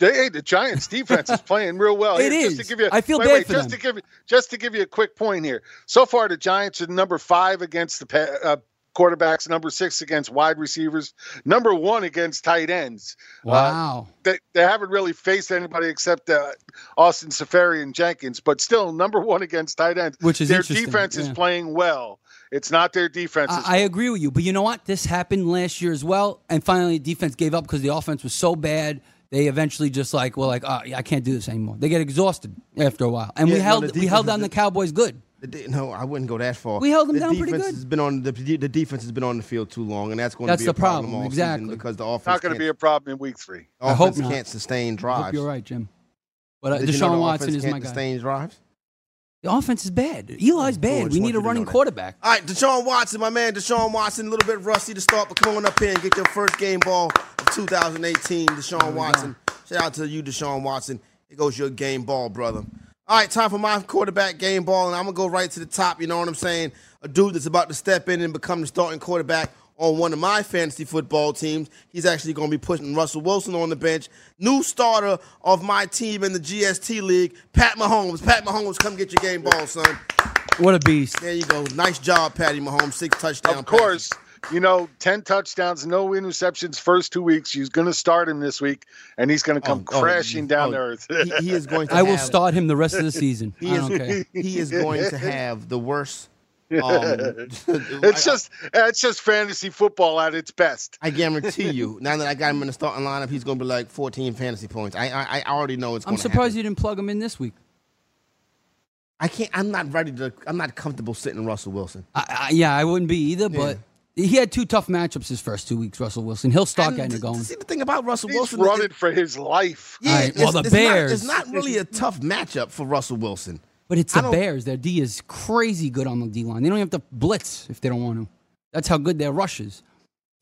[SPEAKER 5] They, hey, the Giants defense is playing real well.
[SPEAKER 4] It
[SPEAKER 5] Here,
[SPEAKER 4] is.
[SPEAKER 5] Just to give you,
[SPEAKER 4] I feel
[SPEAKER 5] wait,
[SPEAKER 4] bad
[SPEAKER 5] wait,
[SPEAKER 4] for
[SPEAKER 5] just
[SPEAKER 4] them.
[SPEAKER 5] to give you, just to give you a quick point here. So far, the Giants are number five against the uh, quarterbacks, number six against wide receivers, number one against tight ends. Uh,
[SPEAKER 4] Wow.
[SPEAKER 5] they, they haven't really faced anybody except uh, Austin Seferian-Jenkins, but still number one against tight ends.
[SPEAKER 4] Which is
[SPEAKER 5] their
[SPEAKER 4] interesting,
[SPEAKER 5] defense is playing well. It's not their defense.
[SPEAKER 4] I, I agree with you, but you know what? This happened last year as well, and finally, defense gave up because the offense was so bad. They eventually just like, well, like, oh, yeah, I can't do this anymore. They get exhausted after a while, and we
[SPEAKER 3] Yeah, no,
[SPEAKER 4] held
[SPEAKER 3] the
[SPEAKER 4] we held down the
[SPEAKER 3] the-
[SPEAKER 4] Cowboys good.
[SPEAKER 3] The No, I wouldn't go that far.
[SPEAKER 4] We held them
[SPEAKER 3] the
[SPEAKER 4] down pretty
[SPEAKER 3] defense
[SPEAKER 4] good.
[SPEAKER 3] Has been on the, the defense has been on the field too long, and that's going
[SPEAKER 4] That's
[SPEAKER 3] to be a
[SPEAKER 4] the problem,
[SPEAKER 3] all
[SPEAKER 4] exactly.
[SPEAKER 3] season because the offense
[SPEAKER 5] not going to
[SPEAKER 3] can't-
[SPEAKER 5] be a problem in week three.
[SPEAKER 3] the
[SPEAKER 4] I hope
[SPEAKER 3] offense
[SPEAKER 4] not.
[SPEAKER 3] can't sustain
[SPEAKER 4] I
[SPEAKER 3] drives.
[SPEAKER 4] hope you're right, Jim. But uh,
[SPEAKER 3] Did you
[SPEAKER 4] Deshaun
[SPEAKER 3] know
[SPEAKER 4] Watson is my
[SPEAKER 3] can't
[SPEAKER 4] guy.
[SPEAKER 3] sustain drives.
[SPEAKER 4] The offense is bad. Eli's oh,
[SPEAKER 3] bad.
[SPEAKER 4] we need a running quarterback.
[SPEAKER 3] All right, Deshaun Watson, my man, Deshaun Watson, a little bit rusty to start, but come on up here and get your first game ball of 2018. Deshaun Watson. Shout out to you, Deshaun Watson. It goes your game ball, brother. All right, time for my quarterback game ball, and I'm gonna go right to the top. You know what I'm saying? A dude that's about to step in and become the starting quarterback on one of my fantasy football teams. He's actually gonna be pushing Russell Wilson on the bench. New starter of my team in the GST league, Pat Mahomes. Pat Mahomes, come get your game ball, son.
[SPEAKER 4] What a beast.
[SPEAKER 3] There you go. Nice job, Patty Mahomes. Six touchdowns.
[SPEAKER 5] Of course, you know, 10 touchdowns, no interceptions first two weeks. He's going to start him this week, and he's going to come
[SPEAKER 3] Oh, oh,
[SPEAKER 5] crashing oh, down
[SPEAKER 3] oh,
[SPEAKER 5] to earth.
[SPEAKER 3] he, he is going to.
[SPEAKER 4] I will start him the rest of the season.
[SPEAKER 3] He
[SPEAKER 4] I
[SPEAKER 3] is.
[SPEAKER 4] don't care.
[SPEAKER 3] He is going to have the worst. Um,
[SPEAKER 5] it's just it's just fantasy football at its best.
[SPEAKER 3] I guarantee you. Now that I got him in the starting lineup, he's going to be like 14 fantasy points. I I, I already know it's.
[SPEAKER 4] I'm surprised
[SPEAKER 3] happen.
[SPEAKER 4] you didn't plug him in this week.
[SPEAKER 3] I can't. I'm not ready to. I'm not comfortable sitting Russell Wilson.
[SPEAKER 4] I, I, yeah, I wouldn't be either, but he had two tough matchups his first two weeks, Russell Wilson. He'll start
[SPEAKER 3] And
[SPEAKER 4] getting it going.
[SPEAKER 3] See the thing about Russell
[SPEAKER 5] He's
[SPEAKER 3] Wilson.
[SPEAKER 5] running
[SPEAKER 3] it-
[SPEAKER 5] for his life.
[SPEAKER 3] yeah,
[SPEAKER 4] All right, well, the
[SPEAKER 3] it's not-
[SPEAKER 4] Bears-
[SPEAKER 3] it's not really a tough matchup for Russell Wilson.
[SPEAKER 4] But it's the Bears. Their D is crazy good on the D line. They don't even have to blitz if they don't want to. That's how good their rush is.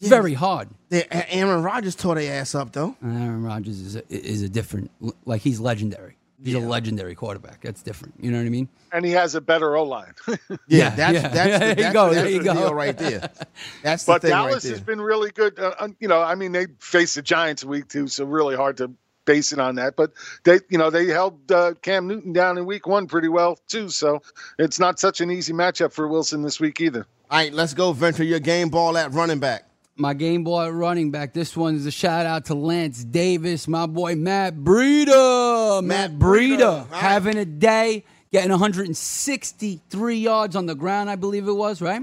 [SPEAKER 4] Very hard.
[SPEAKER 3] They- Aaron Rodgers tore their ass up though.
[SPEAKER 4] Aaron Rodgers is a, is a different, like he's legendary. He's a legendary quarterback. That's different. You know what I mean?
[SPEAKER 5] And he has a better O line.
[SPEAKER 3] Yeah,
[SPEAKER 4] Yeah,
[SPEAKER 3] that's
[SPEAKER 4] yeah.
[SPEAKER 3] that's
[SPEAKER 4] There
[SPEAKER 3] the,
[SPEAKER 4] you
[SPEAKER 3] that's,
[SPEAKER 4] go,
[SPEAKER 3] that's
[SPEAKER 4] there you
[SPEAKER 3] the
[SPEAKER 4] go.
[SPEAKER 3] deal right there. That's the
[SPEAKER 5] but
[SPEAKER 3] thing
[SPEAKER 5] Dallas
[SPEAKER 3] right there.
[SPEAKER 5] has been really good. Uh, uh, you know, I mean, they faced the Giants week two, so really hard to base it on that. But they, you know, they held uh, Cam Newton down in week one pretty well too. So it's not such an easy matchup for Wilson this week either.
[SPEAKER 3] All right, let's go Ventura your game ball at running back.
[SPEAKER 4] My game ball at running back. This one's a shout out to Lance Davis, my boy Matt Breida. Matt,
[SPEAKER 3] Matt
[SPEAKER 4] Breida,
[SPEAKER 3] Breida. All right.
[SPEAKER 4] having a day, getting 163 yards on the ground, I believe it was, right?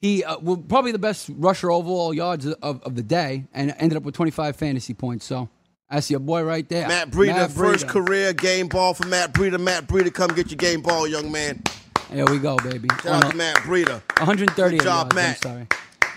[SPEAKER 4] He uh, well, probably the best rusher overall yards of, of the day and ended up with 25 fantasy points. So that's your boy right there.
[SPEAKER 3] Matt Breida,
[SPEAKER 4] Matt
[SPEAKER 3] first
[SPEAKER 4] Breida.
[SPEAKER 3] career game ball for Matt Breida. Matt Breida, come get your game ball, young man.
[SPEAKER 4] There we go, baby.
[SPEAKER 3] Shout out
[SPEAKER 4] On
[SPEAKER 3] to
[SPEAKER 4] a-
[SPEAKER 3] Matt Breida.
[SPEAKER 4] 130
[SPEAKER 3] Good job,
[SPEAKER 4] yards,
[SPEAKER 3] Matt.
[SPEAKER 4] I'm sorry.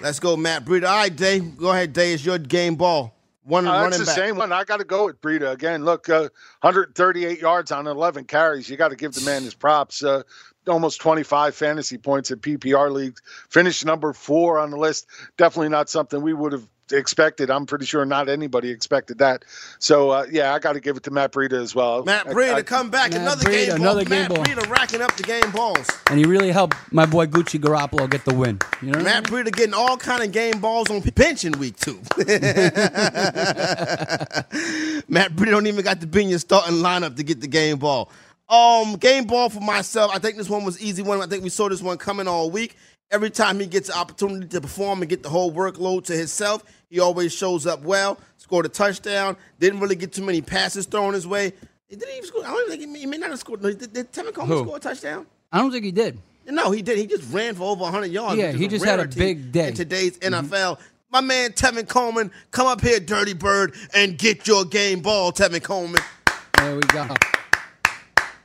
[SPEAKER 3] Let's go, Matt Breida. All right, Dave. Go ahead, Dave. It's your game ball. One
[SPEAKER 5] Uh,
[SPEAKER 3] running
[SPEAKER 5] that's the
[SPEAKER 3] back.
[SPEAKER 5] same one. I got to go with Breida again. Look, uh, 138 yards on 11 carries. You got to give the man his props. Uh, almost 25 fantasy points at PPR leagues. Finished number four on the list. Definitely not something we would have expected. I'm pretty sure not anybody expected that. So uh, yeah, I got to give it to Matt Breida as well.
[SPEAKER 3] Matt
[SPEAKER 5] I-
[SPEAKER 3] Breida,
[SPEAKER 5] I-
[SPEAKER 3] come back.
[SPEAKER 4] Matt
[SPEAKER 3] another
[SPEAKER 4] Breida,
[SPEAKER 3] game ball.
[SPEAKER 4] another game
[SPEAKER 3] Matt
[SPEAKER 4] ball.
[SPEAKER 3] Breida racking up the game balls.
[SPEAKER 4] And he really helped my boy Gucci Garoppolo get the win. You know what I
[SPEAKER 3] Matt Breida getting all kind of game balls on pension week too. Matt Breida don't even got to be in your starting lineup to get the game ball. Um, game ball for myself. I think this one was easy one. I think we saw this one coming all week. Every time he gets an opportunity to perform and get the whole workload to himself, he always shows up well. Scored a touchdown. Didn't really get too many passes thrown his way. He didn't even score. I don't think he may, he may not have scored. Did, did Tevin Coleman
[SPEAKER 4] Who?
[SPEAKER 3] score a touchdown?
[SPEAKER 4] I don't think he did.
[SPEAKER 3] No, he did. He just ran for over 100 yards.
[SPEAKER 4] Yeah,
[SPEAKER 3] which is
[SPEAKER 4] he
[SPEAKER 3] a
[SPEAKER 4] just had a
[SPEAKER 3] rarity
[SPEAKER 4] big day. Mm-hmm.
[SPEAKER 3] in today's NFL. My man Tevin Coleman, come up here, Dirty Bird, and get your game ball, Tevin Coleman.
[SPEAKER 4] There we go.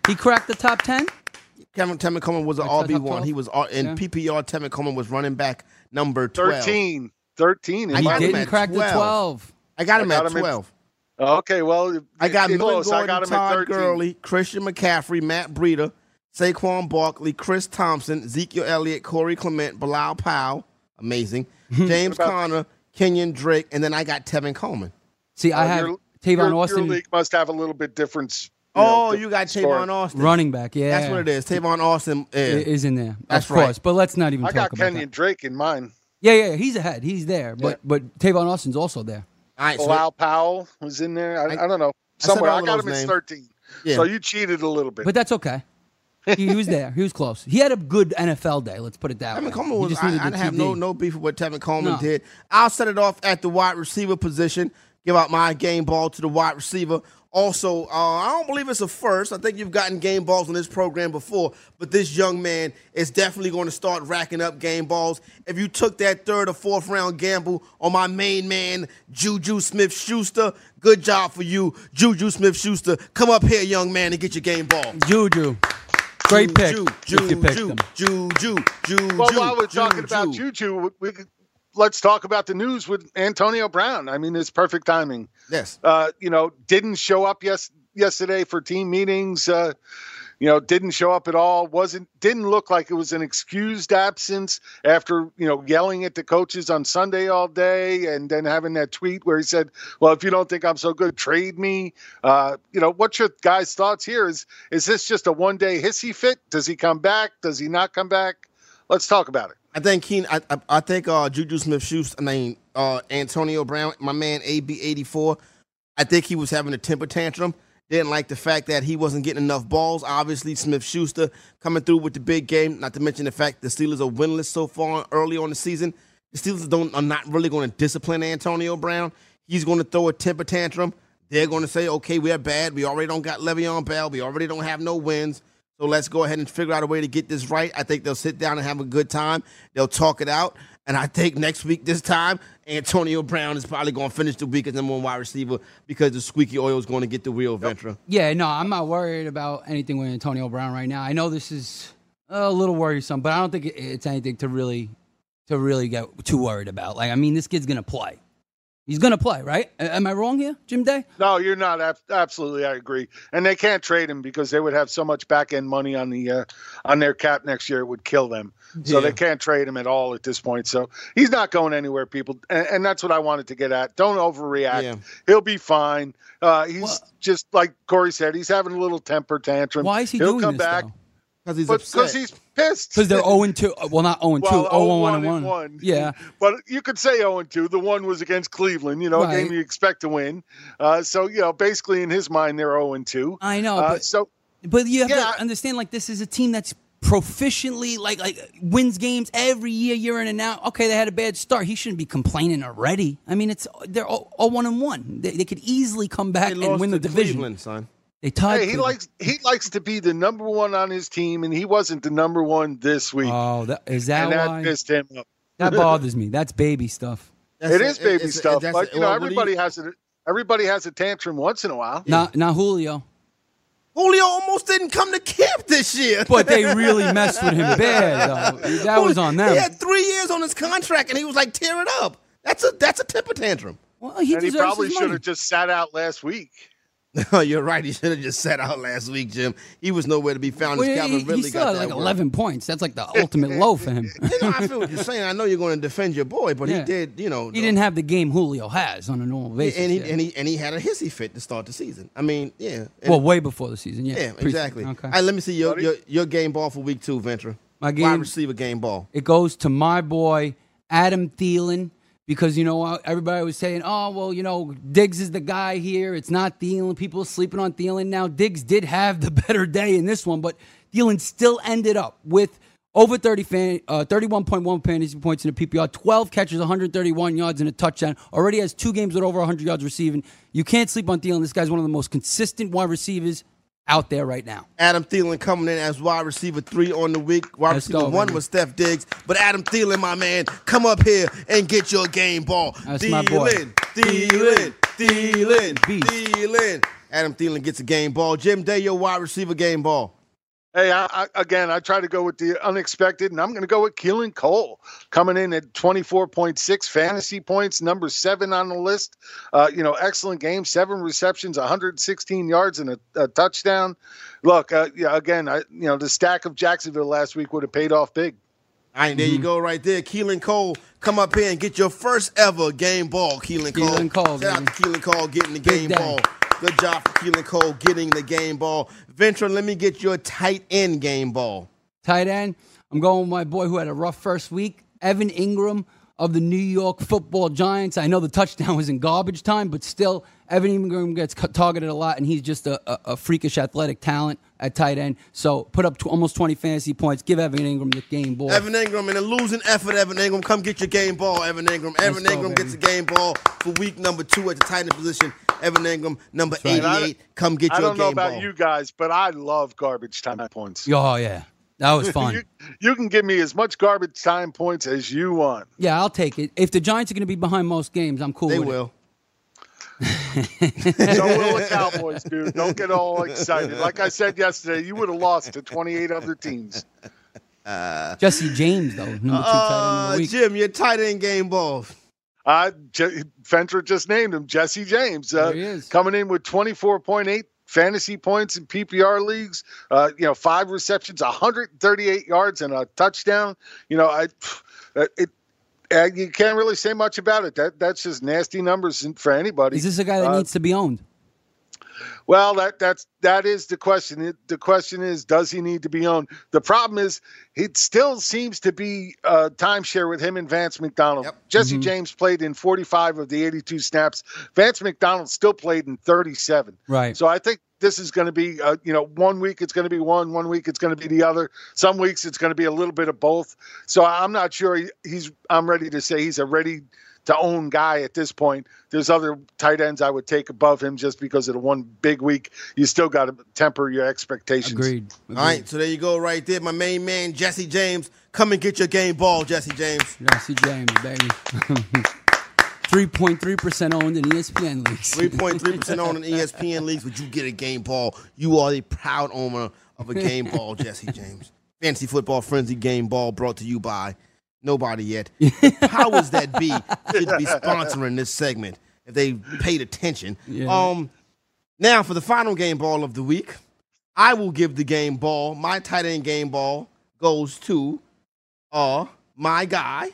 [SPEAKER 4] He cracked the top 10?
[SPEAKER 3] Kevin Tevin Coleman was an
[SPEAKER 4] Like top
[SPEAKER 3] RB one. He was uh, in
[SPEAKER 4] Yeah.
[SPEAKER 3] PPR. Tevin Coleman was running back number 12.
[SPEAKER 5] 13. 13. in
[SPEAKER 3] I
[SPEAKER 4] He
[SPEAKER 5] my-
[SPEAKER 3] got him
[SPEAKER 4] didn't
[SPEAKER 3] at
[SPEAKER 4] crack
[SPEAKER 3] 12.
[SPEAKER 4] the 12.
[SPEAKER 3] I got him
[SPEAKER 5] I got
[SPEAKER 3] at
[SPEAKER 5] him at-
[SPEAKER 3] 12.
[SPEAKER 5] Okay, well,
[SPEAKER 3] I got Melvin
[SPEAKER 5] close. I
[SPEAKER 3] Gordon,
[SPEAKER 5] got him at
[SPEAKER 3] Todd
[SPEAKER 5] 13.
[SPEAKER 3] Gurley, Christian McCaffrey, Matt Breida, Saquon Barkley, Chris Thompson, Ezekiel Elliott, Corey Clement, Bilal Powell, amazing, James Conner, Kenyon Drake, and then I got Tevin Coleman.
[SPEAKER 4] See, I
[SPEAKER 5] Uh,
[SPEAKER 4] have
[SPEAKER 5] your-
[SPEAKER 4] Tavon
[SPEAKER 5] your,
[SPEAKER 4] Austin
[SPEAKER 5] Your league must have a little bit difference.
[SPEAKER 3] Oh, you got Tavon Austin.
[SPEAKER 4] running back. Yeah.
[SPEAKER 3] That's what it is. Tavon Austin. Yeah.
[SPEAKER 4] Is in there.
[SPEAKER 3] That's
[SPEAKER 4] of course.
[SPEAKER 3] right.
[SPEAKER 4] But let's not even
[SPEAKER 5] I got Kenyon. Drake in mine.
[SPEAKER 4] Yeah, yeah, yeah, he's ahead. He's there. But
[SPEAKER 3] Yeah.
[SPEAKER 4] but Tavon Austin's also there.
[SPEAKER 3] All right, oh, so
[SPEAKER 5] Bilal Powell was in there. I, I don't know. Somewhere.
[SPEAKER 3] all
[SPEAKER 5] I got him as 13.
[SPEAKER 3] Yeah.
[SPEAKER 5] So you cheated a little bit.
[SPEAKER 4] But that's okay. he, he was there. He was close. He had a good NFL day. Let's put it that way.
[SPEAKER 3] Coleman was. I,
[SPEAKER 4] needed
[SPEAKER 3] I have no no beef with what Tevin Coleman
[SPEAKER 4] No.
[SPEAKER 3] did. I'll set it off at the wide receiver position. Give out my game ball to the wide receiver. Also, uh, I don't believe it's a first. I think you've gotten game balls on this program before, but this young man is definitely going to start racking up game balls. If you took that third or fourth round gamble on my main man, Juju Smith Schuster, good job for you, Juju Smith Schuster. Come up here, young man, and get your game ball.
[SPEAKER 4] Juju. Great pick.
[SPEAKER 3] Juju,
[SPEAKER 4] if
[SPEAKER 3] Juju. Juju, Juju.
[SPEAKER 5] well, while we're talking about Juju, we could, let's talk about the news with Antonio Brown. I mean, it's perfect timing.
[SPEAKER 3] Yes.
[SPEAKER 5] Uh, you know, didn't show up yes yesterday for team meetings. Uh, you know, didn't show up at all. wasn't didn't look like it was an excused absence after you know yelling at the coaches on Sunday all day, and then having that tweet where he said, "Well, if you don't think I'm so good, trade me." Uh, you know, what's your guys' thoughts here? Is is this just a one day hissy fit? Does he come back? Does he not come back? Let's talk about it.
[SPEAKER 3] I think Keen. I, I, I think uh, Juju Smith Schuster. I mean uh, Antonio Brown, my man AB eighty four. I think he was having a temper tantrum. Didn't like the fact that he wasn't getting enough balls. Obviously, Smith Schuster coming through with the big game. Not to mention the fact the Steelers are winless so far early on the season. The Steelers don't are not really going to discipline Antonio Brown. He's going to throw a temper tantrum. They're going to say, "Okay, we're bad. We already don't got Le'Veon Bell. We already don't have no wins. So let's go ahead and figure out a way to get this right. I think they'll sit down and have a good time. They'll talk it out. And I think next week, this time, Antonio Brown is probably going to finish the week as number one wide receiver because the squeaky oil is going to get the real Ventura.
[SPEAKER 4] Yeah, no, I'm not worried about anything with Antonio Brown right now. I know this is a little worrisome, but I don't think it's anything to really to really get too worried about. Like, I mean, this kid's gonna play. He's gonna play, right? Am I wrong here, Jim Day?
[SPEAKER 5] No, you're not. Ab- Absolutely, I agree. And they can't trade him because they would have so much back end money on the uh, on their cap next year. It would kill them. So
[SPEAKER 3] Yeah.
[SPEAKER 5] they can't trade him at all at this point. So he's not going anywhere, people. And, and that's what I wanted to get at. Don't overreact.
[SPEAKER 3] Yeah.
[SPEAKER 5] He'll be fine. Uh, he's
[SPEAKER 4] Well-
[SPEAKER 5] just like Corey said. He's having a little temper tantrum.
[SPEAKER 4] Why is he
[SPEAKER 5] He'll
[SPEAKER 4] doing
[SPEAKER 5] come
[SPEAKER 4] this
[SPEAKER 5] back
[SPEAKER 4] though?
[SPEAKER 3] Because he's upset.
[SPEAKER 5] because he's pissed.
[SPEAKER 4] Because they're 0 and 2. Well, not 0 and 2,
[SPEAKER 5] Well,
[SPEAKER 4] 0
[SPEAKER 5] 0
[SPEAKER 4] 1 and
[SPEAKER 5] and
[SPEAKER 4] 1.
[SPEAKER 5] one.
[SPEAKER 4] Yeah.
[SPEAKER 5] But you could say 0 and 2. The one was against Cleveland, you know, a game you expect to win. Uh, so, you know, basically in his mind, they're 0 and 2.
[SPEAKER 4] I know,
[SPEAKER 5] Uh,
[SPEAKER 4] but-
[SPEAKER 5] so
[SPEAKER 4] But you have
[SPEAKER 5] Yeah,
[SPEAKER 4] to understand, like, this is a team that's proficiently, like, like wins games every year, year in and out. Okay, they had a bad start. He shouldn't be complaining already. I mean, it's they're all, all 1 and 1. They, they could easily come back
[SPEAKER 3] They
[SPEAKER 4] and
[SPEAKER 3] lost
[SPEAKER 4] win
[SPEAKER 3] to
[SPEAKER 4] the division.
[SPEAKER 3] Cleveland, son.
[SPEAKER 4] They tied.
[SPEAKER 5] Hey, he likes he likes to be the number one on his team, and he wasn't the number one this week,
[SPEAKER 4] Oh, that, is that
[SPEAKER 5] and that pissed him up.
[SPEAKER 4] that bothers me. That's baby stuff.
[SPEAKER 3] That's
[SPEAKER 5] it
[SPEAKER 3] a-
[SPEAKER 5] is baby
[SPEAKER 3] it's a-
[SPEAKER 5] stuff,
[SPEAKER 3] that's
[SPEAKER 5] but you know
[SPEAKER 3] well, what do
[SPEAKER 5] everybody has a everybody has a tantrum once in a while.
[SPEAKER 4] Not, not Julio.
[SPEAKER 3] Julio almost didn't come to camp this year.
[SPEAKER 4] But they really messed with him bad, though. That was on them.
[SPEAKER 3] He had three years on his contract, and he was like, "Tear it up." That's a that's a temper tantrum.
[SPEAKER 4] Well, he
[SPEAKER 5] and he probably should have just sat out last week.
[SPEAKER 3] No, you're right. He should have just sat out last week, Jim. He was nowhere to be found.
[SPEAKER 4] Well,
[SPEAKER 3] Calvin
[SPEAKER 4] he, he
[SPEAKER 3] Ridley
[SPEAKER 4] still
[SPEAKER 3] got
[SPEAKER 4] had
[SPEAKER 3] that
[SPEAKER 4] like
[SPEAKER 3] work.
[SPEAKER 4] 11 points. That's like the ultimate low for him.
[SPEAKER 3] You know, I feel what you're saying. I know you're going to defend your boy, but
[SPEAKER 4] Yeah.
[SPEAKER 3] he did. You know,
[SPEAKER 4] He didn't have the game Julio has on a normal basis.
[SPEAKER 3] and he
[SPEAKER 4] yeah.
[SPEAKER 3] and he and he had a hissy fit to start the season. I mean, yeah. And-
[SPEAKER 4] well, way before the season. Yeah,
[SPEAKER 3] yeah, exactly.
[SPEAKER 4] Okay.
[SPEAKER 3] All right, let me see your, your your game ball for week two, Ventura.
[SPEAKER 4] My
[SPEAKER 3] wide
[SPEAKER 4] game-
[SPEAKER 3] receiver game ball.
[SPEAKER 4] It goes to my boy Adam Thielen because you know everybody was saying, "Oh, well, you know, Diggs is the guy here. It's not Thielen. People sleeping on Thielen now." Diggs did have the better day in this one, but Thielen still ended up with over 30 fan, uh, 31.1 fantasy points in the PPR, 12 catches, 131 yards and a touchdown. Already has two games with over 100 yards receiving. You can't sleep on Thielen. This guy's one of the most consistent wide receivers out there right now.
[SPEAKER 3] Adam Thielen coming in as wide receiver three on the week. Wide
[SPEAKER 4] Let's
[SPEAKER 3] receiver
[SPEAKER 4] go,
[SPEAKER 3] one
[SPEAKER 4] baby.
[SPEAKER 3] was Steph Diggs, but Adam Thielen, my man, come up here and get your game ball.
[SPEAKER 4] That's my boy.
[SPEAKER 3] Thielen, Thielen, Thielen. Thielen. Adam Thielen gets a game ball. Jim Day, your wide receiver game ball.
[SPEAKER 5] Hey, I, I, again, I try to go with the unexpected, and I'm going to go with Keelan Cole coming in at 24.6 fantasy points, number seven on the list. Uh, you know, excellent game, seven receptions, 116 yards, and a, a touchdown. Look, uh, yeah, again, I, you know, the stack of Jacksonville last week would have paid off big.
[SPEAKER 3] All right, there you go, right there. Keelan Cole, come up here and get your first ever game ball, Keelan Cole.
[SPEAKER 4] Keelan Cole,
[SPEAKER 3] Shout out to Keelan Cole getting the
[SPEAKER 4] Big
[SPEAKER 3] game
[SPEAKER 4] day.
[SPEAKER 3] ball. Good job for Keelan Cole getting the game ball. Ventura, let me get your tight end game ball.
[SPEAKER 4] Tight end. I'm going with my boy who had a rough first week, Evan Engram. of the New York Football Giants. I know the touchdown was in garbage time, but still, Evan Engram gets targeted a lot, and he's just a, a, a freakish athletic talent at tight end. So put up tw- almost 20 fantasy points. Give Evan Engram the game ball.
[SPEAKER 3] Evan Engram in a losing effort. Evan Engram, come get your game ball. Evan Engram. Evan
[SPEAKER 4] go,
[SPEAKER 3] Engram
[SPEAKER 4] baby.
[SPEAKER 3] gets a game ball for week number two at the tight end position. Evan Engram, number
[SPEAKER 4] right.
[SPEAKER 5] And I
[SPEAKER 3] 88. Come get
[SPEAKER 5] I
[SPEAKER 3] your game ball.
[SPEAKER 5] I don't know about
[SPEAKER 3] ball.
[SPEAKER 5] you guys, but I love garbage time points.
[SPEAKER 4] Oh, yeah. That was fun.
[SPEAKER 5] you, you can give me as much garbage time points as you want.
[SPEAKER 4] yeah, I'll take it. If the Giants are going to be behind most games, I'm cool
[SPEAKER 3] They
[SPEAKER 4] with
[SPEAKER 3] will.
[SPEAKER 5] So will the Cowboys, dude. Don't get all excited. Like I said yesterday, you would have lost to 28 other teams.
[SPEAKER 4] it. Jesse James, though, number two tight end of
[SPEAKER 3] Uh,
[SPEAKER 4] the.
[SPEAKER 3] Jim, your tight end game ball.
[SPEAKER 5] Uh, Je- Ventura just named him Jesse James. Uh,
[SPEAKER 4] There he is.
[SPEAKER 5] Coming in with 24.8 fantasy points in PPR leagues. Uh, you know, five receptions, 138 yards, and a touchdown. You know, I uh, it. You can't really say much about it. That that's just nasty numbers for anybody.
[SPEAKER 4] Is this a guy that
[SPEAKER 5] Uh,
[SPEAKER 4] needs to be owned?
[SPEAKER 5] Well, that that's that is the question. It- The question is, does he need to be owned? The problem is, it still seems to be a timeshare with him and Vance McDonald.
[SPEAKER 3] Yep.
[SPEAKER 5] Jesse James played in 45 of the 82 snaps. Vance McDonald still played in 37.
[SPEAKER 4] Right.
[SPEAKER 5] So I think this is going to be, uh, you know, one week it's going to be one, one week it's going to be the other. Some weeks it's going to be a little bit of both. So I'm not sure he, he's. I'm ready to say he's a ready to own guy at this point. There's other tight ends I would take above him just because of the one big week. You still got to temper your expectations.
[SPEAKER 4] Agreed.
[SPEAKER 3] All right, so there you go, right there. My main man, Jesse James. Come and get your game ball, Jesse James.
[SPEAKER 4] Jesse James, baby. 3.3% owned in ESPN leagues.
[SPEAKER 3] 3.3% owned in ESPN leagues. Would you get a game ball? You are the proud owner of a game ball, Jesse James. Fantasy Football Frenzy Game Ball brought to you by nobody yet. The powers that be should be sponsoring this segment if they paid attention.
[SPEAKER 4] Yeah.
[SPEAKER 3] Um, now, for the final game ball of the week, I will give the game ball. My tight end game ball goes to uh, my guy,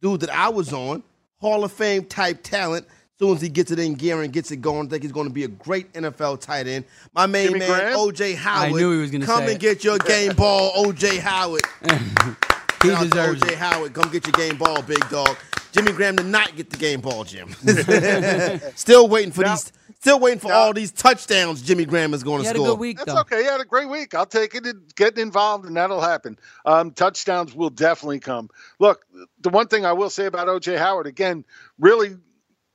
[SPEAKER 3] dude that I was on, Hall of Fame type talent. Soon as he gets it in gear and gets it going, I think he's going to be a great NFL tight end. My main
[SPEAKER 5] Jimmy
[SPEAKER 3] man,
[SPEAKER 5] Graham?
[SPEAKER 3] OJ Howard.
[SPEAKER 4] I knew he was gonna
[SPEAKER 3] Come
[SPEAKER 4] say
[SPEAKER 3] and
[SPEAKER 4] it.
[SPEAKER 3] get your game ball, OJ Howard.
[SPEAKER 4] he
[SPEAKER 3] Shout out to
[SPEAKER 4] deserves
[SPEAKER 3] OJ
[SPEAKER 4] it.
[SPEAKER 3] Howard. Come get your game ball, big dog. Jimmy Graham did not get the game ball, Jim. still waiting for
[SPEAKER 5] Now-
[SPEAKER 3] these. Still waiting for
[SPEAKER 5] now-
[SPEAKER 3] all these touchdowns. Jimmy Graham is going
[SPEAKER 4] He
[SPEAKER 3] to
[SPEAKER 4] had a
[SPEAKER 3] score.
[SPEAKER 4] good week,
[SPEAKER 5] That's
[SPEAKER 4] though.
[SPEAKER 5] okay. He had a great week. I'll take it and get involved, and that'll happen. Um, touchdowns will definitely come. Look, the one thing I will say about OJ Howard, again, really,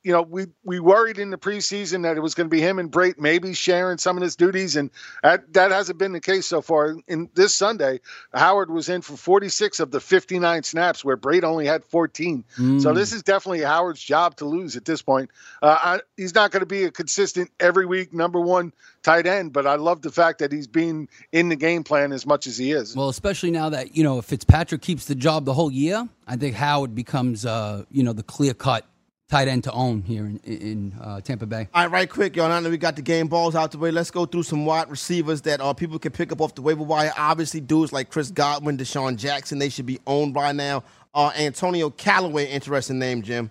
[SPEAKER 5] you know, we we worried in the preseason that it was going to be him and Brate maybe sharing some of his duties, and that, that hasn't been the case so far. In this Sunday, Howard was in for 46 of the 59 snaps, where Brate only had 14. So this is definitely Howard's job to lose at this point. Uh, I, he's not going to be a consistent every week number one tight end, but I love the fact that he's being in the game plan as much as he is.
[SPEAKER 4] Well, especially now that, you know, if Fitzpatrick keeps the job the whole year, I think Howard becomes, uh, you know, the clear cut tight end to own here in, in uh, Tampa Bay.
[SPEAKER 3] All right, right quick, y'all. Now that we got the game balls out the way, let's go through some wide receivers that uh, people can pick up off the waiver wire. Obviously, dudes like Chris Godwin, DeSean Jackson, they should be owned by now. Uh, Antonio Callaway, interesting name, Jim.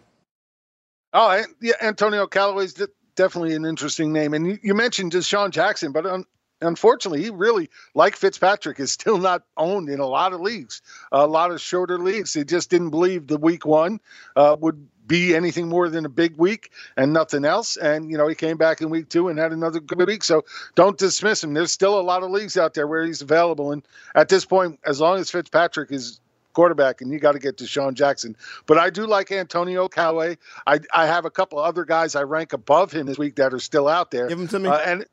[SPEAKER 5] Oh, yeah, Antonio Callaway's de- definitely an interesting name. And you, you mentioned DeSean Jackson, but un- unfortunately, he really, like Fitzpatrick, is still not owned in a lot of leagues, a lot of shorter leagues. They just didn't believe the week one uh, would be anything more than a big week and nothing else. And, you know, he came back in week two and had another good week. So don't dismiss him. There's still a lot of leagues out there where he's available. And at this point, as long as Fitzpatrick is quarterback, and you got to get DeSean Jackson. But I do like Antonio Callaway. I I have a couple other guys I rank above him this week that are still out there.
[SPEAKER 3] Give 'em to me.
[SPEAKER 5] Uh, and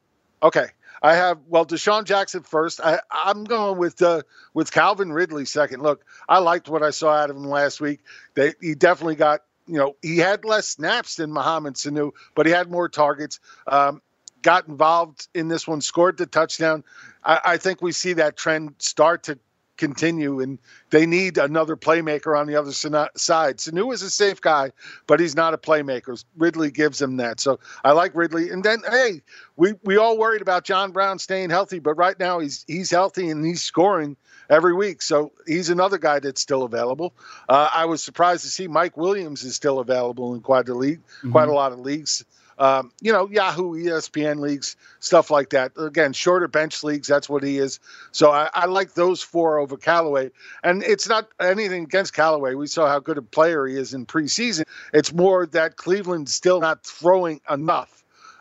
[SPEAKER 5] okay, I have well DeSean Jackson first. I I'm going with uh, with Calvin Ridley second. Look, I liked what I saw out of him last week. They he definitely got you know he had less snaps than Mohamed Sanu, but he had more targets. Um, got involved in this one, scored the touchdown. I, I think we see that trend start to continue, and they need another playmaker on the other side. Sanu is a safe guy, but he's not a playmaker. Ridley gives him that, so I like Ridley. And then, hey, we we all worried about John Brown staying healthy, but right now he's he's healthy and he's scoring every week, so he's another guy that's still available. Uh, I was surprised to see Mike Williams is still available in quite a league, quite a lot of leagues. Um, you know, Yahoo, ESPN leagues, stuff like that. Again, shorter bench leagues, that's what he is. So I, I like those four over Callaway. And it's not anything against Callaway. We saw how good a player he is in preseason. It's more that Cleveland's still not throwing enough.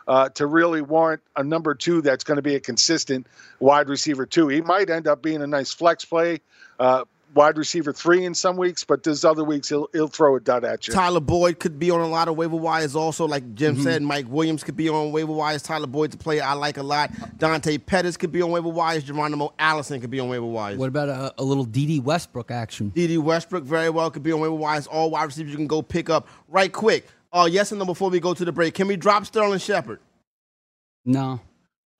[SPEAKER 5] Uh, to really warrant a number two that's going to be a consistent wide receiver two. He might end up being a nice flex play, uh, wide receiver three in some weeks, but there's other weeks he'll, he'll throw a dud at you.
[SPEAKER 3] Tyler Boyd could be on a lot of waiver wires also. Like Jim said, Mike Williams could be on waiver wires. Tyler Boyd's a player I like a lot. Dante Pettis could be on waiver wires. Geronimo Allison could be on waiver wires.
[SPEAKER 4] What about a, a little Dede Westbrook action?
[SPEAKER 3] Dede Westbrook very well could be on waiver wires. All wide receivers you can go pick up right quick. Uh, yes and no before we go to the break. Can we drop Sterling Shepard?
[SPEAKER 4] No.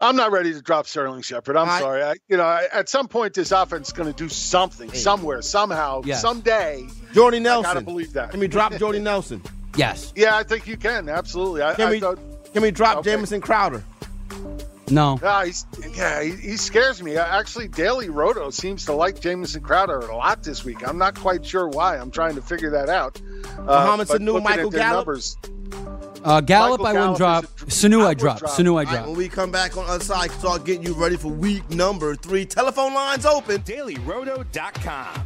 [SPEAKER 5] I'm not ready to drop Sterling Shepard. I'm
[SPEAKER 3] I-
[SPEAKER 5] sorry. I, you know, I, at some point, this offense is going to do something, somewhere, somehow,
[SPEAKER 4] Yes.
[SPEAKER 5] someday.
[SPEAKER 3] Jordy
[SPEAKER 5] I
[SPEAKER 3] Nelson.
[SPEAKER 5] gotta believe that.
[SPEAKER 3] Can we drop Jordy Nelson?
[SPEAKER 4] Yes.
[SPEAKER 5] Yeah, I think you can. Absolutely. I,
[SPEAKER 3] Can
[SPEAKER 5] I
[SPEAKER 3] we
[SPEAKER 5] thought,
[SPEAKER 3] can we drop
[SPEAKER 5] Okay.
[SPEAKER 3] Jamison Crowder?
[SPEAKER 4] No.
[SPEAKER 5] Ah, he's, yeah, he, he scares me. Actually, Daily Roto seems to like Jamison Crowder a lot this week. I'm not quite sure why. I'm trying to figure that out. Uh,
[SPEAKER 3] Mohamed
[SPEAKER 5] but
[SPEAKER 3] Sanu, Michael Gallup?
[SPEAKER 5] Numbers,
[SPEAKER 4] Uh, Gallup,
[SPEAKER 5] Michael
[SPEAKER 4] I wouldn't drop.
[SPEAKER 5] Gallup
[SPEAKER 4] Sanu,
[SPEAKER 5] I
[SPEAKER 4] I drop.
[SPEAKER 5] drop.
[SPEAKER 4] Sanu, I
[SPEAKER 3] All right,
[SPEAKER 4] drop.
[SPEAKER 3] when we come back on the other side, start getting you ready for week number three. Telephone lines open.
[SPEAKER 2] DailyRoto.com.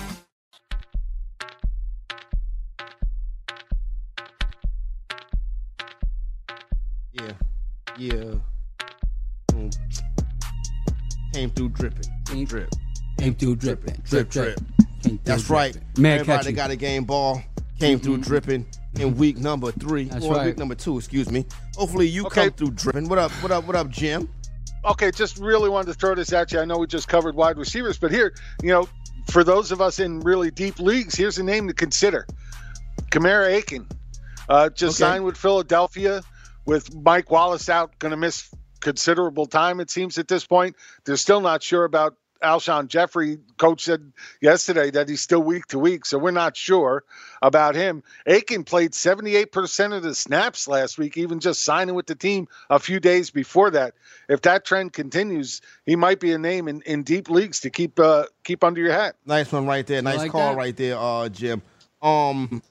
[SPEAKER 3] Yeah, yeah. Mm. Came through dripping.
[SPEAKER 4] Came-
[SPEAKER 3] drip.
[SPEAKER 4] Came through dripping. Drip, drip. Came
[SPEAKER 3] That's right.
[SPEAKER 4] dripping. Mad
[SPEAKER 3] Everybody
[SPEAKER 4] catchy.
[SPEAKER 3] got a game ball. Came through dripping in week number three.
[SPEAKER 4] That's
[SPEAKER 3] or
[SPEAKER 4] right.
[SPEAKER 3] week number two, excuse me. Hopefully you
[SPEAKER 5] Okay.
[SPEAKER 3] come through dripping. What up? What up? What up, Jim?
[SPEAKER 5] Okay, just really wanted to throw this at you. I know we just covered wide receivers, but here, you know, for those of us in really deep leagues, here's a name to consider: Kamar Aiken. Uh, just
[SPEAKER 3] Okay.
[SPEAKER 5] signed with Philadelphia, with Mike Wallace out, going to miss considerable time. It seems at this point. They're still not sure about Alshon Jeffery. Coach said yesterday that he's still week to week, so we're not sure about him. Aiken played 78% of the snaps last week, even just signing with the team a few days before that. If that trend continues, he might be a name in, in deep leagues to keep uh, keep under your hat.
[SPEAKER 3] Nice one right there. Nice
[SPEAKER 4] like
[SPEAKER 3] call
[SPEAKER 4] that.
[SPEAKER 3] right there, uh, Jim. Um,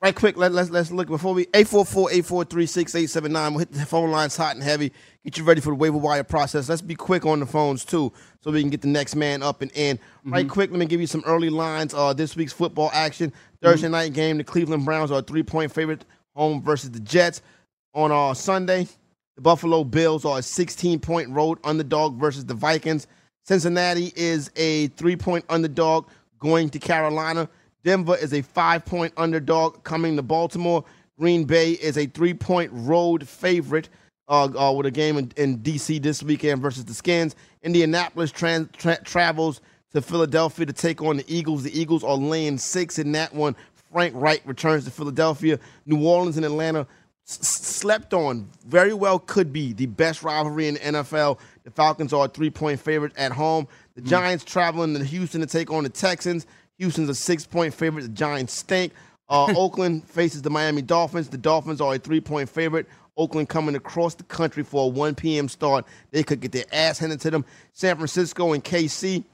[SPEAKER 3] right quick, let, let's let's look before we 844-843-6879. We'll hit the phone lines hot and heavy. Get you ready for the waiver wire process. Let's be quick on the phones too, so we can get the next man up and in. Right quick, let me give you some early lines. Uh, this week's football action. Thursday night game, the Cleveland Browns are a three-point favorite home versus the Jets. On uh, Sunday, the Buffalo Bills are a 16-point road underdog versus the Vikings. Cincinnati is a three-point underdog going to Carolina. Denver is a five-point underdog coming to Baltimore. Green Bay is a three-point road favorite uh, uh, with a game in, in D.C. this weekend versus the Skins. Indianapolis tran- tra- travels to Philadelphia to take on the Eagles. The Eagles are laying six in that one. Frank Reich returns to Philadelphia. New Orleans and Atlanta s- slept on. Very well could be the best rivalry in the NFL. The Falcons are a three-point favorite at home. The Giants traveling to Houston to take on the Texans. Houston's a six-point favorite. The Giants stink. Uh, Oakland faces the Miami Dolphins. The Dolphins are a three-point favorite. Oakland coming across the country for a 1 p.m. start. They could get their ass handed to them. San Francisco and KC.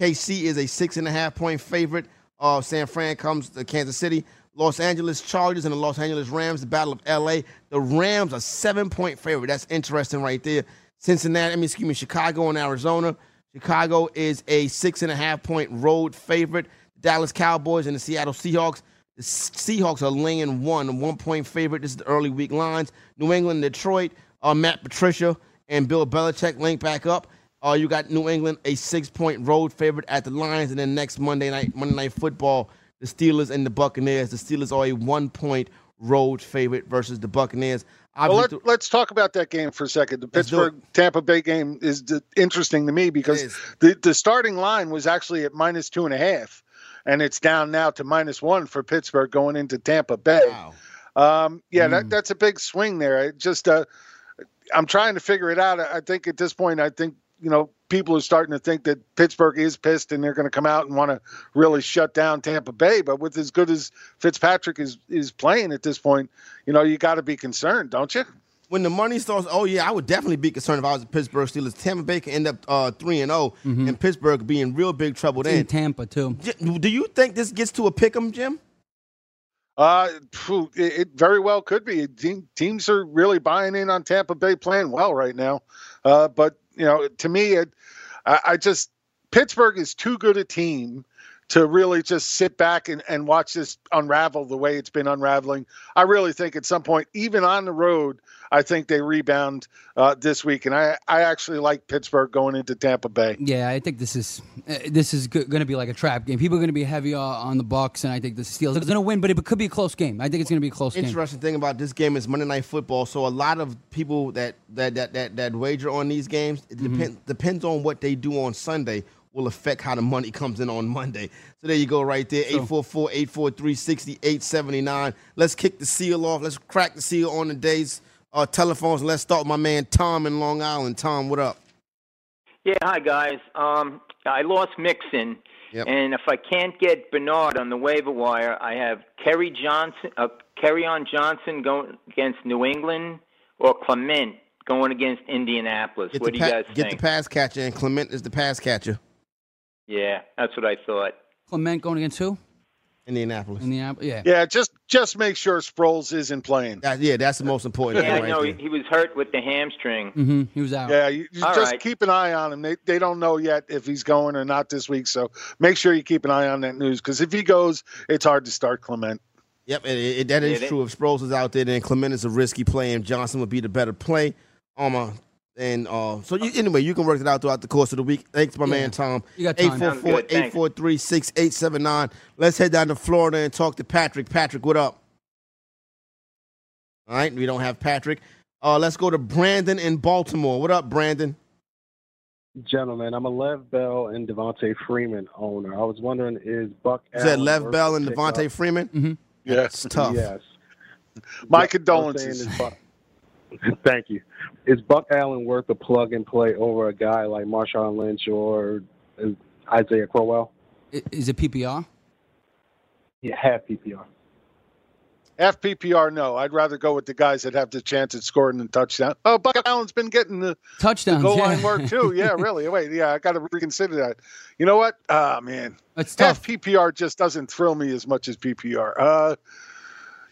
[SPEAKER 3] KC is a six and a half point favorite. Uh, San Fran comes to Kansas City. Los Angeles Chargers and the Los Angeles Rams, the Battle of LA. The Rams are seven point favorite. That's interesting right there. Cincinnati, I mean, excuse me, Chicago and Arizona. Chicago is a six and a half point road favorite. Dallas Cowboys and the Seattle Seahawks. The Seahawks are laying one, one point favorite. This is the early week lines. New England, Detroit, uh, Matt Patricia and Bill Belichick link back up. Uh, you got New England a six point road favorite at the Lions, and then next Monday night, Monday night football, the Steelers and the Buccaneers. The Steelers are a one point road favorite versus the Buccaneers.
[SPEAKER 5] Well, let, let's talk about that game for a second. The. Pittsburgh Tampa Bay game is d- interesting to me because the, the starting line was actually at minus two and a half, and it's down now to minus one for Pittsburgh going into Tampa Bay.
[SPEAKER 3] wow.
[SPEAKER 5] Um, yeah,
[SPEAKER 3] Mm.
[SPEAKER 5] that, that's a big swing there. It just, uh, I'm trying to figure it out. I think at this point, I think you know people are starting to think that Pittsburgh is pissed and they're going to come out and want to really shut down Tampa Bay. But with as good as Fitzpatrick is is playing at this point, you know you got to be concerned, don't you?
[SPEAKER 3] When the money starts, oh yeah, I would definitely be concerned if I was the Pittsburgh Steelers. Tampa Bay can end up uh, three and zero, and Pittsburgh could be in real big trouble
[SPEAKER 4] in
[SPEAKER 3] then.
[SPEAKER 4] Tampa too.
[SPEAKER 3] Do you think this gets to a pick 'em, Jim?
[SPEAKER 5] Uh, phew, it, it very well could be. Teams are really buying in on Tampa Bay playing well right now. Uh, but you know, to me, it, I, I just Pittsburgh is too good a team to really just sit back and, and watch this unravel the way it's been unraveling. I really think at some point, even on the road, I think they rebound uh, this week, and I I actually like Pittsburgh going into Tampa Bay.
[SPEAKER 4] Yeah, I think this is uh, this is going to be like a trap game. People are going to be heavy uh, on the Bucks, and I think the Steelers are going to win, but it could be a close game. I think it's going to be a close game.
[SPEAKER 3] Interesting thing about this game is Monday Night Football. So a lot of people that that that that, that wager on these games it
[SPEAKER 4] Mm-hmm.
[SPEAKER 3] depend, depends on what they do on Sunday will affect how the money comes in on Monday. So there you go right there. 844-843-6879. Let's kick the seal off. Let's crack the seal on the day's uh, telephones. Let's start with my man Tom in Long Island. Tom, what up?
[SPEAKER 7] Yeah, hi guys. Um, I lost Mixon,
[SPEAKER 3] Yep.
[SPEAKER 7] and if I can't get Bernard on the waiver wire, I have Kerryon Johnson, uh, Kerryon Johnson going against New England, or Clement going against Indianapolis.
[SPEAKER 3] Get
[SPEAKER 7] what
[SPEAKER 3] the
[SPEAKER 7] do you
[SPEAKER 3] pa-
[SPEAKER 7] guys
[SPEAKER 3] Get
[SPEAKER 7] think?
[SPEAKER 3] the pass catcher, and Clement is the pass catcher.
[SPEAKER 7] Yeah, that's what I thought.
[SPEAKER 4] Clement going against who?
[SPEAKER 3] Indianapolis.
[SPEAKER 4] Indianapolis. Yeah.
[SPEAKER 5] Yeah, just just make sure Sproles isn't playing.
[SPEAKER 3] That, yeah, that's the most important
[SPEAKER 7] Yeah,
[SPEAKER 3] thing
[SPEAKER 7] I
[SPEAKER 3] right
[SPEAKER 7] know
[SPEAKER 3] there.
[SPEAKER 7] he, he was hurt with the hamstring.
[SPEAKER 4] Mm-hmm. He was out.
[SPEAKER 5] Yeah, you, you just
[SPEAKER 7] right.
[SPEAKER 5] keep an eye on him. They they don't know yet if he's going or not this week, so make sure you keep an eye on that news because if he goes, it's hard to start Clement.
[SPEAKER 3] Yep, it, it, that is
[SPEAKER 7] Yeah,
[SPEAKER 3] true. If Sproles is out there, then Clement is a risky play, and Johnson would be the better play. Um, uh, and uh, so you, anyway, you can work it out throughout the course of the week. Thanks, my
[SPEAKER 4] Yeah.
[SPEAKER 3] man Tom.
[SPEAKER 4] You got time.
[SPEAKER 7] Sounds good. Thanks.
[SPEAKER 3] 844-843-6879. Let's head down to Florida and talk to Patrick. Patrick, what up? All right, we don't have Patrick. Uh, let's go to Brandon in Baltimore. What up, Brandon?
[SPEAKER 8] Gentlemen, I'm a Lev Bell and Devonta Freeman owner. I was wondering, is Buck
[SPEAKER 3] is said
[SPEAKER 8] Allen
[SPEAKER 3] Lev Bell and
[SPEAKER 8] pickup?
[SPEAKER 3] Devonta Freeman.
[SPEAKER 4] Mm-hmm.
[SPEAKER 5] Yes,
[SPEAKER 3] It's tough.
[SPEAKER 8] Yes.
[SPEAKER 5] My
[SPEAKER 8] Yeah, I was
[SPEAKER 5] condolences.
[SPEAKER 8] Saying is Buck- Thank you. Is Buck Allen worth a plug and play over a guy like Marshawn Lynch or Isaiah Crowell?
[SPEAKER 4] Is it PPR?
[SPEAKER 8] Yeah, half PPR.
[SPEAKER 5] FPPR, no. I'd rather go with the guys that have the chance at scoring the touchdown. Oh, Buck Allen's been getting the
[SPEAKER 4] Touchdowns.
[SPEAKER 5] goal
[SPEAKER 4] yeah.
[SPEAKER 5] line work too. Yeah, really. Wait, yeah, I got to reconsider that. You know what? Ah, man,
[SPEAKER 4] It's tough.
[SPEAKER 5] FPPR just doesn't thrill me as much as PPR. Uh,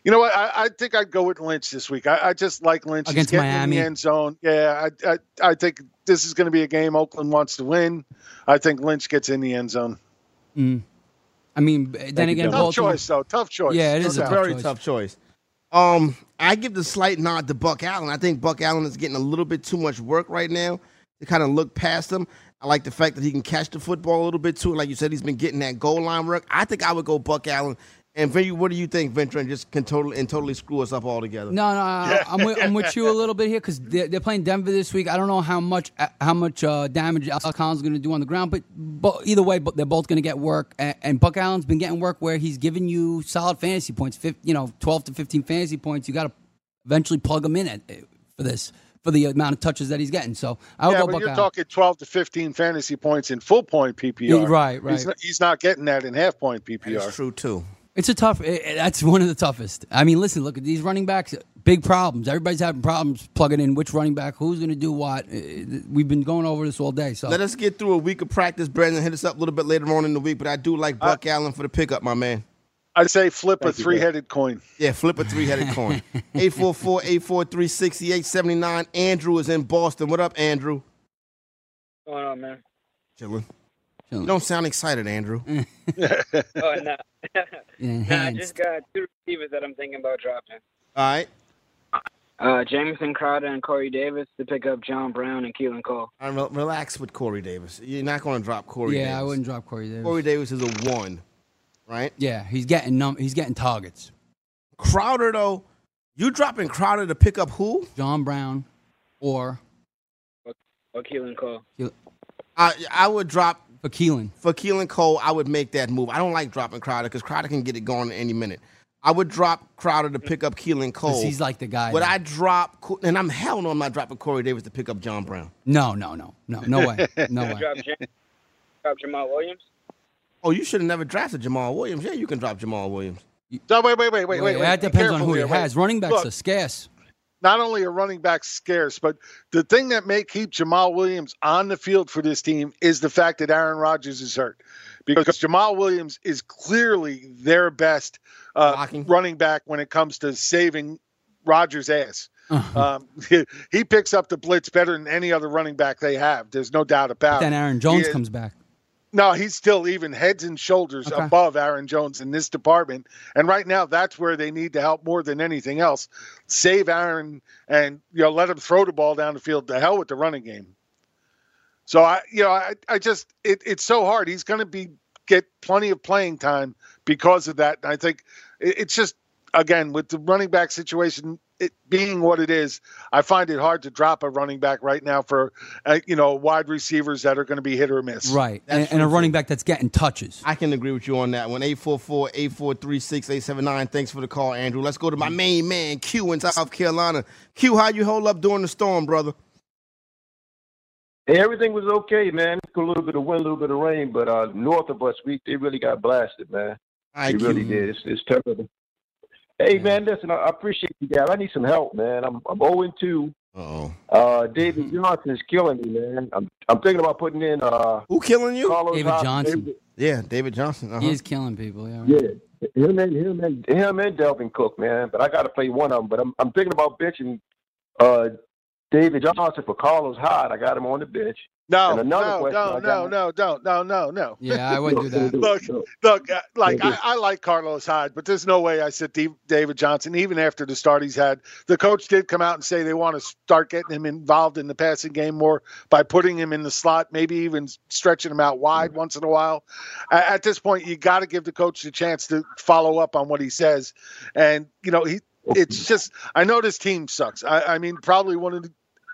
[SPEAKER 5] you know what? I, I think I'd go with Lynch this week. I, I just like Lynch He's
[SPEAKER 4] Against
[SPEAKER 5] getting
[SPEAKER 4] Miami.
[SPEAKER 5] in the end zone. Yeah, I, I I think this is going to be a game Oakland wants to win. I think Lynch gets in the end zone.
[SPEAKER 4] Mm. I mean, then
[SPEAKER 8] you,
[SPEAKER 4] again,
[SPEAKER 5] Tough
[SPEAKER 4] Baltimore.
[SPEAKER 5] choice, though. Tough choice.
[SPEAKER 4] Yeah, it is No
[SPEAKER 5] a
[SPEAKER 4] tough
[SPEAKER 3] very
[SPEAKER 4] choice.
[SPEAKER 3] tough choice. Um, I give the slight nod to Buck Allen. I think Buck Allen is getting a little bit too much work right now to kind of look past him. I like the fact that he can catch the football a little bit too. Like you said, he's been getting that goal line work. I think I would go Buck Allen. And Vinny, what do you think, Ventura? Just can totally and totally screw us up altogether.
[SPEAKER 4] No, no, I- I'm with, I'm with you a little bit here because they're, they're playing Denver this week. I don't know how much how much uh, damage Alex Collins is going to do on the ground, but, but either way, but they're both going to get work. And, and Buck Allen's been getting work where he's giving you solid fantasy points, fif- you know, 12 to 15 fantasy points. You got to eventually plug him in at, for this for the amount of touches that he's getting. So I would
[SPEAKER 5] Yeah,
[SPEAKER 4] go
[SPEAKER 5] but
[SPEAKER 4] Buck
[SPEAKER 5] you're
[SPEAKER 4] Allen.
[SPEAKER 5] talking 12 to 15 fantasy points in full point PPR.
[SPEAKER 4] Yeah, right, right.
[SPEAKER 5] He's not, he's not getting that in half point PPR.
[SPEAKER 3] That's true too.
[SPEAKER 4] It's a tough. eh, eh, That's one of the toughest. I mean, listen, look at these running backs. Big problems. Everybody's having problems plugging in which running back, who's going to do what. Eh, We've been going over this all day. So
[SPEAKER 3] Let us get through a week of practice. Brandon, hit us up a little bit later on in the week, but I do like Buck Allen for the pickup, my man.
[SPEAKER 5] I'd say flip a
[SPEAKER 8] Thank you,
[SPEAKER 5] three headed coin.
[SPEAKER 3] Yeah, flip a three headed coin. 844 843 6879. Andrew is in Boston. What up, Andrew?
[SPEAKER 9] What's going on, man?
[SPEAKER 3] Chilling.
[SPEAKER 4] Chilling.
[SPEAKER 3] You don't sound excited, Andrew.
[SPEAKER 9] Oh, no.
[SPEAKER 4] yeah,
[SPEAKER 9] nah, I just got two receivers that I'm thinking about dropping.
[SPEAKER 3] All right.
[SPEAKER 9] Uh, Jamison Crowder and Corey Davis to pick up John Brown and Keelan Cole.
[SPEAKER 3] All right, re- relax with Corey Davis. You're not going to drop Corey
[SPEAKER 4] yeah,
[SPEAKER 3] Davis.
[SPEAKER 4] I wouldn't drop Corey Davis.
[SPEAKER 3] Corey Davis is a one, right?
[SPEAKER 4] Yeah, he's getting num- He's getting targets.
[SPEAKER 3] Crowder, though, you dropping Crowder to pick up who?
[SPEAKER 4] John Brown, or
[SPEAKER 9] Or Keelan Cole.
[SPEAKER 3] I, I would drop
[SPEAKER 4] for Keelan.
[SPEAKER 3] for Keelan Cole. I would make that move. I don't like dropping Crowder because Crowder can get it going at any minute. I would drop Crowder to pick up Keelan Cole.
[SPEAKER 4] he's like the guy
[SPEAKER 3] Would
[SPEAKER 4] that-
[SPEAKER 3] I drop? And I'm hell no, I'm not dropping Corey Davis to pick up John Brown.
[SPEAKER 4] No, no, no, no, no way, no way.
[SPEAKER 9] Drop, Jam- drop Jamal Williams.
[SPEAKER 3] Oh, you should have never drafted Jamal Williams. Yeah, you can drop Jamal Williams.
[SPEAKER 5] No, wait, wait, wait, wait, wait.
[SPEAKER 4] That depends on who he
[SPEAKER 5] here. Wait.
[SPEAKER 4] has. Running backs
[SPEAKER 5] Look,
[SPEAKER 4] are scarce.
[SPEAKER 5] Not only are running backs scarce, but the thing that may keep Jamal Williams on the field for this team is the fact that Aaron Rodgers is hurt. Because Jamal Williams is clearly their best uh, running back when it comes to saving Rodgers' ass. Um, he, he picks up the blitz better than any other running back they have. There's no doubt about it. Then.
[SPEAKER 4] Aaron Jones comes back.
[SPEAKER 5] No, he's still even heads and shoulders
[SPEAKER 4] Okay.
[SPEAKER 5] above Aaron Jones in this department. And right now, that's where they need to help more than anything else. Save Aaron and you know let him throw the ball down the field. The hell with the running game. So I, you know, I, I just it, it's so hard. He's going to be get plenty of playing time because of that. And I think it, it's just again with the running back situation. It being what it is, I find it hard to drop a running back right now for, uh, you know, wide receivers that are going to be hit or miss.
[SPEAKER 4] Right, and, and a running back that's getting touches.
[SPEAKER 3] I can agree with you on that one. 844-843-6879. Thanks for the call, Andrew. Let's go to my main man, Q in South Carolina. Q, how you hold up during the storm, brother?
[SPEAKER 10] Hey, everything was okay, man. A little bit of wind, a little bit of rain, but uh, north of us, we they really got blasted, man.
[SPEAKER 3] All right,
[SPEAKER 10] They really did. It's, it's terrible. Hey, man, listen, I I appreciate you guys. I need some help, man. I'm I'm 0 2.
[SPEAKER 3] Uh-oh.
[SPEAKER 10] Uh, David Johnson is killing me, man. I'm I'm thinking about putting in uh,
[SPEAKER 3] Who killing you?
[SPEAKER 10] Carlos
[SPEAKER 4] David
[SPEAKER 10] Hyde.
[SPEAKER 4] Johnson.
[SPEAKER 3] Yeah, David Johnson. Uh-huh.
[SPEAKER 4] He is killing people. Yeah.
[SPEAKER 10] Yeah, him and him and him and Dalvin Cook, man. But I got to play one of them. But I'm I'm thinking about benching uh, David Johnson for Carlos Hyde. I got him on the bench.
[SPEAKER 5] No, no,
[SPEAKER 10] question
[SPEAKER 5] no, no, no, don't, no, no, no.
[SPEAKER 4] Yeah, I wouldn't do that.
[SPEAKER 5] Look, look, uh, like I, I like Carlos Hyde, but there's no way I sit David Johnson, even after the start he's had. The coach did come out and say they want to start getting him involved in the passing game more by putting him in the slot, maybe even stretching him out wide once in a while. At this point, you got to give the coach the chance to follow up on what he says, and you know he. It's just I know this team sucks. I, I mean, probably one of the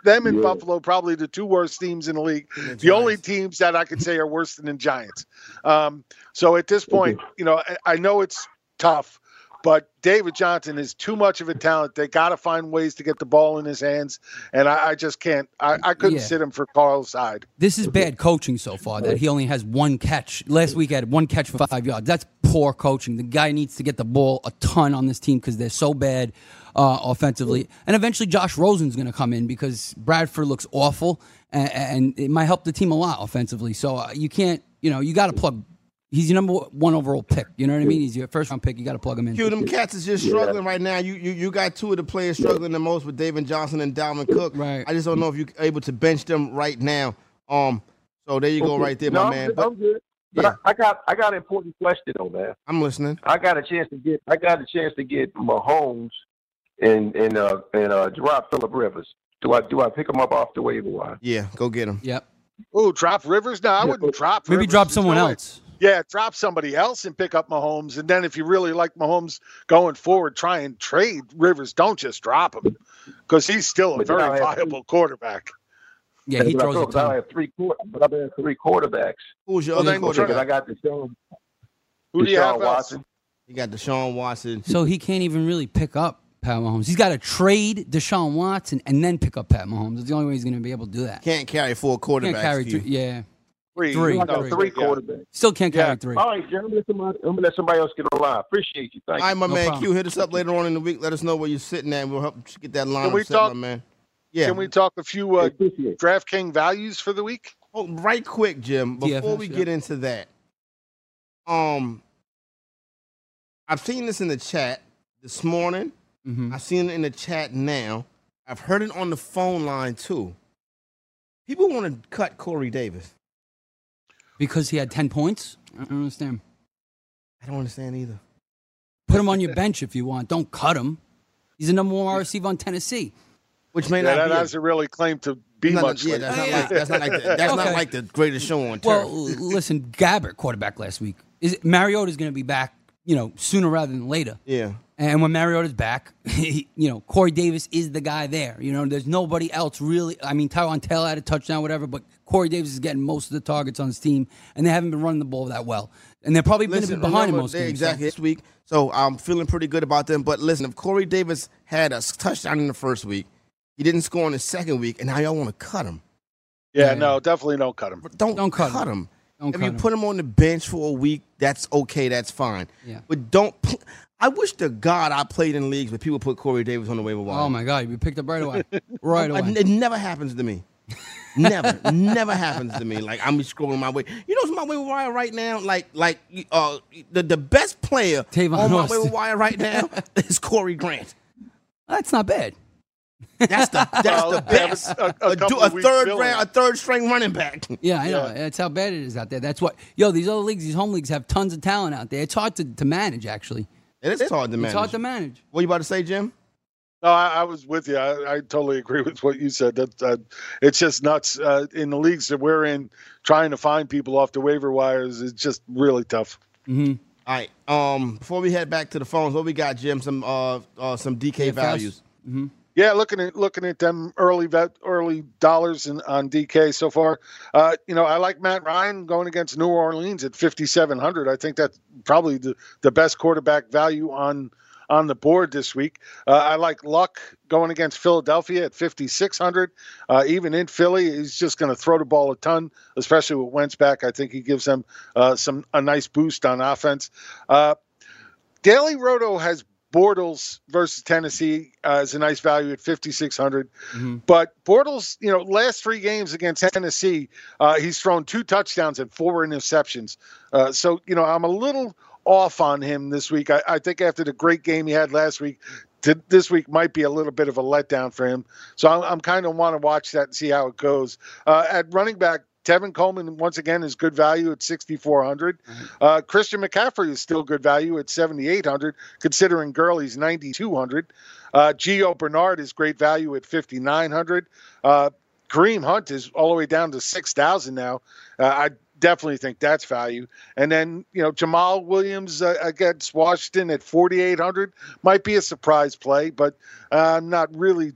[SPEAKER 5] them and
[SPEAKER 10] Yeah.
[SPEAKER 5] Buffalo, probably the two worst teams in the league. The only teams that I could say are worse than the Giants. Um, so at this point, you know, I, I know it's tough, but David Johnson is too much of a talent. They got to find ways to get the ball in his hands, and I, I just can't. I, I couldn't
[SPEAKER 4] Yeah.
[SPEAKER 5] sit him for Carlos Hyde.
[SPEAKER 4] This is bad coaching so far. That he only has one catch. Last week, he had one catch for five yards. That's poor coaching. The guy needs to get the ball a ton on this team because they're so bad uh, offensively. And eventually, Josh Rosen's going to come in because Bradford looks awful, and, and it might help the team a lot offensively. So uh, you can't, you know, you got to plug. He's your number one overall pick. You know what I mean? He's your first round pick. You got to plug him in.
[SPEAKER 3] Q, them cats is just struggling right now. You, you you got two of the players struggling the most with David Johnson and Dalvin Cook.
[SPEAKER 4] Right.
[SPEAKER 3] I just don't know if you're able to bench them right now. Um. So there you go, right there,
[SPEAKER 10] no,
[SPEAKER 3] my
[SPEAKER 10] I'm
[SPEAKER 3] man.
[SPEAKER 10] good.
[SPEAKER 3] But
[SPEAKER 10] I'm good. But
[SPEAKER 3] yeah.
[SPEAKER 10] I, I got I got an important question though, man.
[SPEAKER 3] I'm listening.
[SPEAKER 10] I got a chance to get I got a chance to get Mahomes and and uh and uh drop Philip Rivers. Do I do I pick him up off the waiver wire?
[SPEAKER 3] Yeah, go get him.
[SPEAKER 4] Yep.
[SPEAKER 5] Oh, drop Rivers? No, I wouldn't drop.
[SPEAKER 4] Maybe
[SPEAKER 5] Rivers.
[SPEAKER 4] drop someone
[SPEAKER 5] no
[SPEAKER 4] else.
[SPEAKER 5] Yeah, drop somebody else and pick up Mahomes. And then if you really like Mahomes going forward, try and trade Rivers. Don't just drop him because he's still a
[SPEAKER 10] But
[SPEAKER 5] very
[SPEAKER 10] I have-
[SPEAKER 5] viable quarterback.
[SPEAKER 4] Yeah, he
[SPEAKER 10] But I
[SPEAKER 4] throws a
[SPEAKER 10] thought- but I have three quarter, but I have three quarterbacks.
[SPEAKER 3] Who's your other
[SPEAKER 5] then
[SPEAKER 3] quarterback?
[SPEAKER 10] I got Deshaun,
[SPEAKER 5] Who do you
[SPEAKER 10] Deshaun
[SPEAKER 5] have else?
[SPEAKER 10] Watson.
[SPEAKER 3] You got Deshaun Watson.
[SPEAKER 4] So he can't even really pick up Pat Mahomes. He's got to trade Deshaun Watson and then pick up Pat Mahomes. That's the only way he's going to be able to do that.
[SPEAKER 3] Can't carry four quarterbacks.
[SPEAKER 4] Can't carry
[SPEAKER 3] Q.
[SPEAKER 4] three. Yeah.
[SPEAKER 5] Three.
[SPEAKER 4] Three.
[SPEAKER 10] I got
[SPEAKER 4] Three.
[SPEAKER 10] three quarterbacks.
[SPEAKER 4] Still can't carry three.
[SPEAKER 10] All right, Jeremy, let somebody, I'm gonna let somebody else get on the line. Appreciate you. Thank
[SPEAKER 3] All right, my
[SPEAKER 4] No
[SPEAKER 3] man
[SPEAKER 4] problem.
[SPEAKER 3] Q, hit us up later on in the week. Let us know where you're sitting at. and We'll help get that line
[SPEAKER 5] we
[SPEAKER 3] set,
[SPEAKER 5] talk-
[SPEAKER 3] my man. Yeah.
[SPEAKER 5] Can we talk a few uh, DraftKings values for the week?
[SPEAKER 3] Oh, right quick, Jim. Before
[SPEAKER 4] DFS,
[SPEAKER 3] we
[SPEAKER 4] yeah.
[SPEAKER 3] get into that, um, I've seen this in the chat this morning.
[SPEAKER 4] Mhm.
[SPEAKER 3] I've seen it in the chat now. I've heard it on the phone line too. People want to cut Corey Davis.
[SPEAKER 4] Because he had 10 points? I don't understand.
[SPEAKER 3] I don't understand either.
[SPEAKER 4] Put him on your bench if you want. Don't cut him. He's the number one wide receiver on Tennessee.
[SPEAKER 3] Which may
[SPEAKER 5] Yeah,
[SPEAKER 3] not
[SPEAKER 5] that
[SPEAKER 3] be. a-
[SPEAKER 5] doesn't really claim to be
[SPEAKER 3] not-
[SPEAKER 5] much.
[SPEAKER 3] yeah,
[SPEAKER 5] like
[SPEAKER 3] that's
[SPEAKER 5] that.
[SPEAKER 3] not like that's not like the, that's not like the greatest show on turf.
[SPEAKER 4] Well, listen, Gabbert, quarterback last week. Is it, Mariota's going to be back, you know, sooner rather than later.
[SPEAKER 3] yeah.
[SPEAKER 4] And when Mariota's back, he, you know, Corey Davis is the guy there. You know, there's nobody else really. I mean, Taywan Taylor had a touchdown, whatever, but Corey Davis is getting most of the targets on his team, and they haven't been running the ball that well. and they're probably going to
[SPEAKER 3] Listen,
[SPEAKER 4] be behind in
[SPEAKER 3] remember,
[SPEAKER 4] most
[SPEAKER 3] they're
[SPEAKER 4] games.
[SPEAKER 3] Exactly this week. So I'm feeling pretty good about them. But listen, if Corey Davis had a touchdown in the first week, he didn't score in the second week, and now y'all want to cut him.
[SPEAKER 5] Yeah, no, definitely don't cut him.
[SPEAKER 3] Don't,
[SPEAKER 4] Don't cut
[SPEAKER 3] cut
[SPEAKER 4] him.
[SPEAKER 3] him.
[SPEAKER 4] Don't
[SPEAKER 3] if you
[SPEAKER 4] him.
[SPEAKER 3] put him on the bench for a week, that's okay. That's fine.
[SPEAKER 4] Yeah.
[SPEAKER 3] But don't. pl- I wish to God I played in leagues where people put Corey Davis on the waiver wire.
[SPEAKER 4] Oh my God, you picked up right away, right away.
[SPEAKER 3] it never happens to me. never, never happens to me. Like I'm scrolling my way. You know, what's my waiver wire right now. Like, like uh, the the best player
[SPEAKER 4] Tavon
[SPEAKER 3] on my
[SPEAKER 4] Austin.
[SPEAKER 3] waiver wire right now is Corey Grant.
[SPEAKER 4] That's not bad.
[SPEAKER 3] That's the that's
[SPEAKER 5] Well,
[SPEAKER 3] the best.
[SPEAKER 5] a- a
[SPEAKER 3] A, a third
[SPEAKER 5] filling.
[SPEAKER 3] round, a third string running back.
[SPEAKER 4] Yeah, I know. That's how bad it is out there. That's what. Yo, these other leagues, these home leagues, have tons of talent out there. It's hard to, to manage, actually.
[SPEAKER 3] It is hard to manage.
[SPEAKER 4] It's hard to manage.
[SPEAKER 3] What you about to say, Jim?
[SPEAKER 5] No, I, I was with you. I, I totally agree with what you said. That uh, it's just nuts uh, in the leagues that we're in. Trying to find people off the waiver wires is just really tough.
[SPEAKER 4] Mm-hmm.
[SPEAKER 3] All right. Um, before we head back to the phones, what we got, Jim? Some uh, uh some DK values.
[SPEAKER 4] Mm-hmm.
[SPEAKER 5] Yeah, looking at looking at them early vet, early dollars in, on DK so far. Uh, you know, I like Matt Ryan going against New Orleans at 5700. I think that's probably the, the best quarterback value on on the board this week. Uh, I like Luck going against Philadelphia at 5600. Uh, even in Philly, he's just going to throw the ball a ton, especially with Wentz back. I think he gives them uh, some a nice boost on offense. Uh, Daily Roto has Bortles versus Tennessee uh, as a nice value at 5,600. But Bortles, you know, last three games against Tennessee, uh, he's thrown two touchdowns and four interceptions. Uh, so, you know, I'm a little off on him this week. I, I think after the great game he had last week, to, this week might be a little bit of a letdown for him. So I'm, I'm kind of want to watch that and see how it goes. Uh, at running back, Tevin Coleman once again is good value at 6,400. Uh, Christian McCaffrey is still good value at 7,800, considering Gurley's 9,200. Uh, Gio Bernard is great value at 5,900. Uh, Kareem Hunt is all the way down to 6,000 now. Uh, I definitely think that's value. And then, you know, Jamal Williams uh, against Washington at 4,800 might be a surprise play, but uh, I'm not really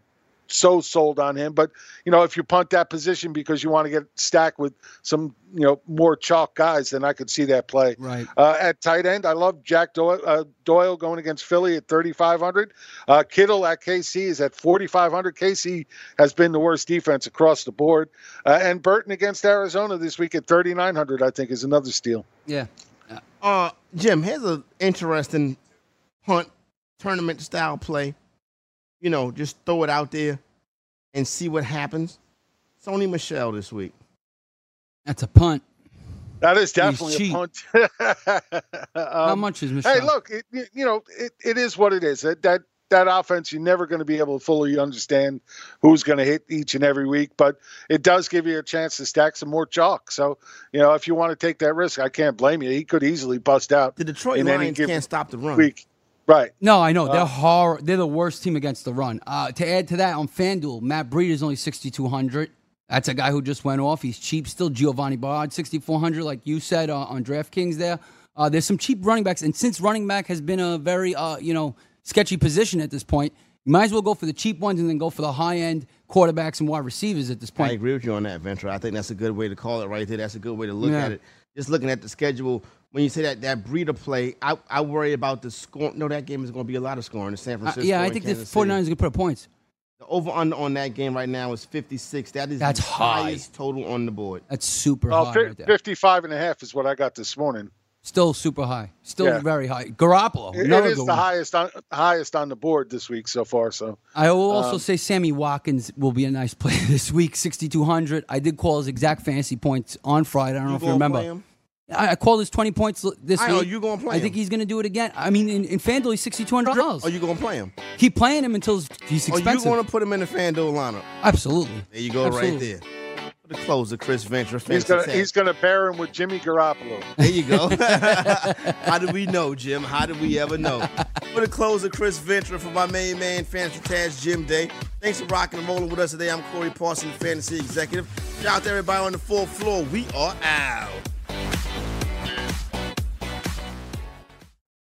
[SPEAKER 5] so sold on him. But you know, if you punt that position because you want to get stacked with some you know more chalk guys, then I could see that play.
[SPEAKER 4] Right.
[SPEAKER 5] Uh, at tight end, I love Jack Doyle, uh, Doyle going against Philly at 3,500. Uh, Kittle at KC is at 4,500. KC has been the worst defense across the board. Uh, and Burton against Arizona this week at 3,900, I think, is another steal.
[SPEAKER 4] Yeah.
[SPEAKER 3] Uh, Jim, here's an interesting hunt tournament style play. You know, just throw it out there and see what happens. Sony Michel this week.
[SPEAKER 4] That's a punt.
[SPEAKER 5] That is
[SPEAKER 4] He's
[SPEAKER 5] definitely a
[SPEAKER 4] cheap.
[SPEAKER 5] punt.
[SPEAKER 4] How
[SPEAKER 5] Um,
[SPEAKER 4] much is Michel?
[SPEAKER 5] Hey, look, it, you you know, it, it is what it is. That that that offense, you're never going to be able to fully understand who's going to hit each and every week, but it does give you a chance to stack some more chalk. So, you know, if you want to take that risk, I can't blame you. He could easily bust out.
[SPEAKER 3] The Detroit
[SPEAKER 5] in any
[SPEAKER 3] Lions
[SPEAKER 5] given
[SPEAKER 3] can't stop the run.
[SPEAKER 5] Week. Right.
[SPEAKER 4] No, I know they're
[SPEAKER 5] Uh,
[SPEAKER 4] hor- They're the worst team against the run. Uh, to add to that, on FanDuel, Matt Breida is only sixty two hundred. That's a guy who just went off. He's cheap still. Giovani Bernard sixty four hundred, like you said uh, on DraftKings. There, uh, there's some cheap running backs, and since running back has been a very uh, you know sketchy position at this point, you might as well go for the cheap ones and then go for the high end quarterbacks and wide receivers at this point.
[SPEAKER 3] I agree with you on that, Ventura. I think that's a good way to call it right there. That's a good way to look
[SPEAKER 4] Yeah.
[SPEAKER 3] at it. Just looking at the schedule, when you say that that Breida play, I, I worry about the score. No, that game is going to be a lot of scoring in San
[SPEAKER 4] Uh,
[SPEAKER 3] Francisco.
[SPEAKER 4] yeah, I think the
[SPEAKER 3] Kansas City.
[SPEAKER 4] 49ers going to put up points.
[SPEAKER 3] The over under on that game right now is 56. That is
[SPEAKER 4] That's
[SPEAKER 3] the
[SPEAKER 4] high.
[SPEAKER 3] highest total on the board.
[SPEAKER 4] That's super
[SPEAKER 5] Well,
[SPEAKER 4] high
[SPEAKER 5] fi-
[SPEAKER 4] right
[SPEAKER 5] 55 and a half is what I got this morning.
[SPEAKER 4] Still super high. Still
[SPEAKER 5] Yeah.
[SPEAKER 4] very high. Garoppolo.
[SPEAKER 5] It-
[SPEAKER 4] another
[SPEAKER 5] it is
[SPEAKER 4] good
[SPEAKER 5] the
[SPEAKER 4] one.
[SPEAKER 5] highest on highest on the board this week so far. So
[SPEAKER 4] I will also
[SPEAKER 5] Um,
[SPEAKER 4] say Sammy Watkins will be a nice play this week, 6,200. I did call his exact fantasy points on Friday. I don't know if you
[SPEAKER 3] gonna
[SPEAKER 4] remember.
[SPEAKER 3] Play him?
[SPEAKER 4] I, I called his 20 points l- this
[SPEAKER 3] I
[SPEAKER 4] week.
[SPEAKER 3] know, you gonna play
[SPEAKER 4] I think
[SPEAKER 3] him.
[SPEAKER 4] he's going to do it again. I mean, in, in FanDuel, he's $6,200.
[SPEAKER 3] Are you going to play him?
[SPEAKER 4] Keep playing him until he's
[SPEAKER 3] Are oh, you
[SPEAKER 4] expensive.
[SPEAKER 3] going to put him in the FanDuel lineup?
[SPEAKER 4] Absolutely.
[SPEAKER 3] There you go, right
[SPEAKER 4] Absolutely.
[SPEAKER 3] there. For the closer, Chris Ventura.
[SPEAKER 5] he's gonna he's gonna pair him with Jimmy Garoppolo.
[SPEAKER 3] There you go. How do we know, Jim? How did we ever know? For the closer, Chris Ventura, for my main man, Fantasy Taz Jim Day. Thanks for rocking and rolling with us today. I'm Corey Parson, Fantasy Executive. Shout out to everybody on the fourth floor. We are out.